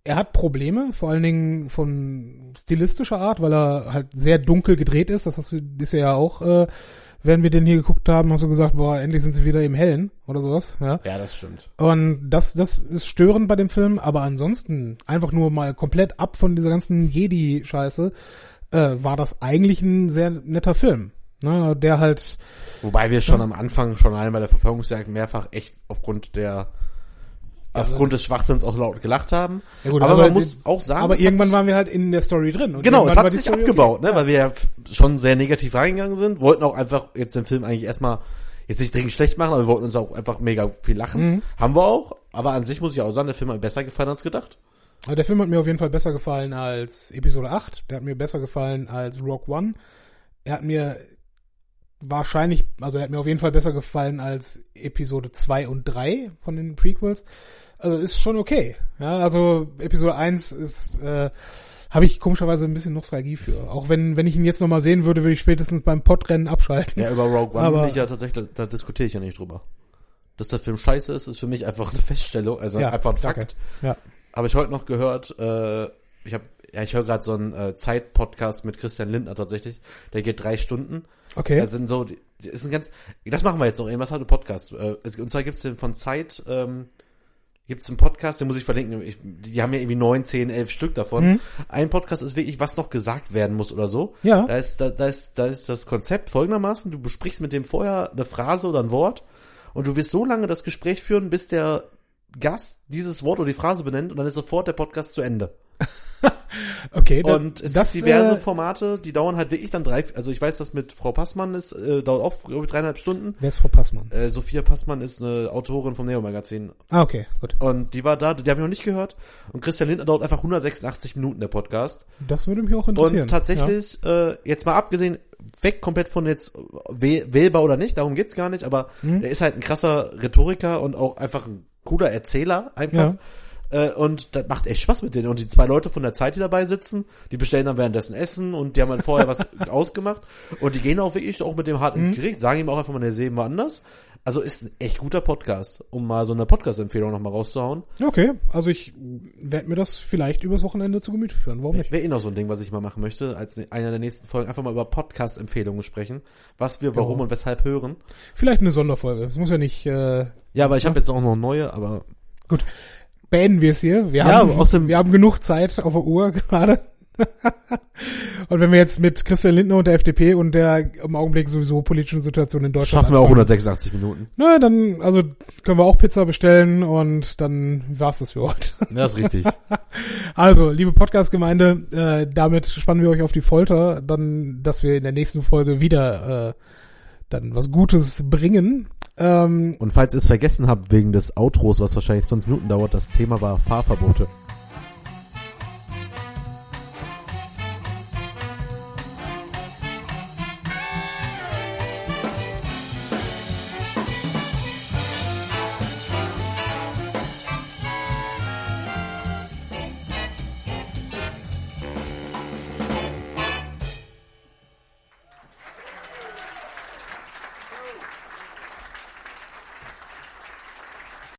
er hat Probleme, vor allen Dingen von stilistischer Art, weil er halt sehr dunkel gedreht ist. Das hast du, ist ja auch, äh, während wir den hier geguckt haben, hast du gesagt, boah, endlich sind sie wieder im Hellen oder sowas, ja. Ja, das stimmt. Und das, das ist störend bei dem Film, aber ansonsten einfach nur mal komplett ab von dieser ganzen Jedi-Scheiße, äh, war das eigentlich ein sehr netter Film. Ne, der halt, Wobei wir schon am Anfang, schon allein bei der Verfolgungsjagd mehrfach echt aufgrund der aufgrund des Schwachsinns auch laut gelacht haben. Ja gut, aber, aber man muss auch sagen, aber irgendwann sich- waren wir halt in der Story drin. Genau, es hat sich Story abgebaut, okay. ne, weil wir ja schon sehr negativ reingegangen sind, wollten auch einfach jetzt den Film eigentlich erstmal jetzt nicht dringend schlecht machen, aber wir wollten uns auch einfach mega viel lachen. Mhm. Haben wir auch, aber an sich muss ich auch sagen, der Film hat mir besser gefallen als gedacht. Aber der Film hat mir auf jeden Fall besser gefallen als Episode 8. Der hat mir besser gefallen als Rogue One. Er hat mir wahrscheinlich, also er hat mir auf jeden Fall besser gefallen als Episode 2 und 3 von den Prequels. Also ist schon okay. Ja, also Episode 1 ist, äh, habe ich komischerweise ein bisschen Nostalgie für. Auch wenn, wenn ich ihn jetzt nochmal sehen würde, würde ich spätestens beim Podrennen abschalten. Ja, über Rogue One Aber- bin ich ja tatsächlich, da, diskutiere ich ja nicht drüber. Dass der Film scheiße ist, ist für mich einfach eine Feststellung, also Ja, einfach ein. Fakt. Ja. Habe ich heute noch gehört, äh, ich habe ja, ich höre gerade so einen äh, Zeit-Podcast mit Christian Lindner tatsächlich. Der geht drei Stunden. Okay. Das sind so, ist ein ganz, das machen wir jetzt noch, was hat ein Podcast? Äh, es, und zwar gibt's den von Zeit, ähm, gibt's einen Podcast, den muss ich verlinken. Ich, die haben ja irgendwie neun, zehn, elf Stück davon. Mhm. Ein Podcast ist wirklich, was noch gesagt werden muss oder so. Ja. Da ist, da, da ist, da ist das Konzept folgendermaßen, du besprichst mit dem vorher eine Phrase oder ein Wort und du wirst so lange das Gespräch führen, bis der Gast dieses Wort oder die Phrase benennt und dann ist sofort der Podcast zu Ende. Okay. da- Und es das, gibt diverse äh, Formate, die dauern halt wirklich dann drei, also ich weiß, dass mit Frau Passmann ist, äh, dauert auch, glaube ich, dreieinhalb Stunden. Wer ist Frau Passmann? Äh, Sophia Passmann ist eine Autorin vom Neo-Magazin. Ah, okay, gut. Und die war da, die habe ich noch nicht gehört. Und Christian Lindner dauert einfach 186 Minuten, der Podcast. Das würde mich auch interessieren. Und tatsächlich, äh, jetzt mal abgesehen, weg komplett von jetzt wäh- wählbar oder nicht, darum geht's gar nicht, aber Mhm. er ist halt ein krasser Rhetoriker und auch einfach ein cooler Erzähler einfach. Äh, und das macht echt Spaß mit denen. Und die zwei Leute von der Zeit, die dabei sitzen, die bestellen dann währenddessen Essen und die haben halt vorher was ausgemacht. Und die gehen auch wirklich auch mit dem hart Mhm. ins Gericht, sagen ihm auch einfach mal, der sehen wir anders. Also ist ein echt guter Podcast, um mal so eine Podcast-Empfehlung nochmal rauszuhauen. Ja. Okay, also ich werde mir das vielleicht übers Wochenende zu Gemüte führen. Warum nicht? Wäre eh noch so ein Ding, was ich mal machen möchte, als ne- einer der nächsten Folgen, einfach mal über Podcast-Empfehlungen sprechen, was wir warum Ja. und weshalb hören. Vielleicht eine Sonderfolge. Es muss ja nicht. Äh, Ja, aber ich habe jetzt auch noch neue, aber gut, beenden wir es hier. Wir, Ja, haben, außerdem- wir haben genug Zeit auf der Uhr gerade. und wenn wir jetzt mit Christian Lindner und der FDP und der im Augenblick sowieso politischen Situation in Deutschland schaffen wir auch anfangen, 186 Minuten. Na, dann, also können wir auch Pizza bestellen und dann war's das für heute. Ja, ist richtig. Also, liebe Podcast-Gemeinde, äh, damit spannen wir euch auf die Folter, dann, dass wir in der nächsten Folge wieder äh, dann was Gutes bringen. Ähm, Und falls ihr es vergessen habt wegen des Outros, was wahrscheinlich 20 Minuten dauert, das Thema war Fahrverbote.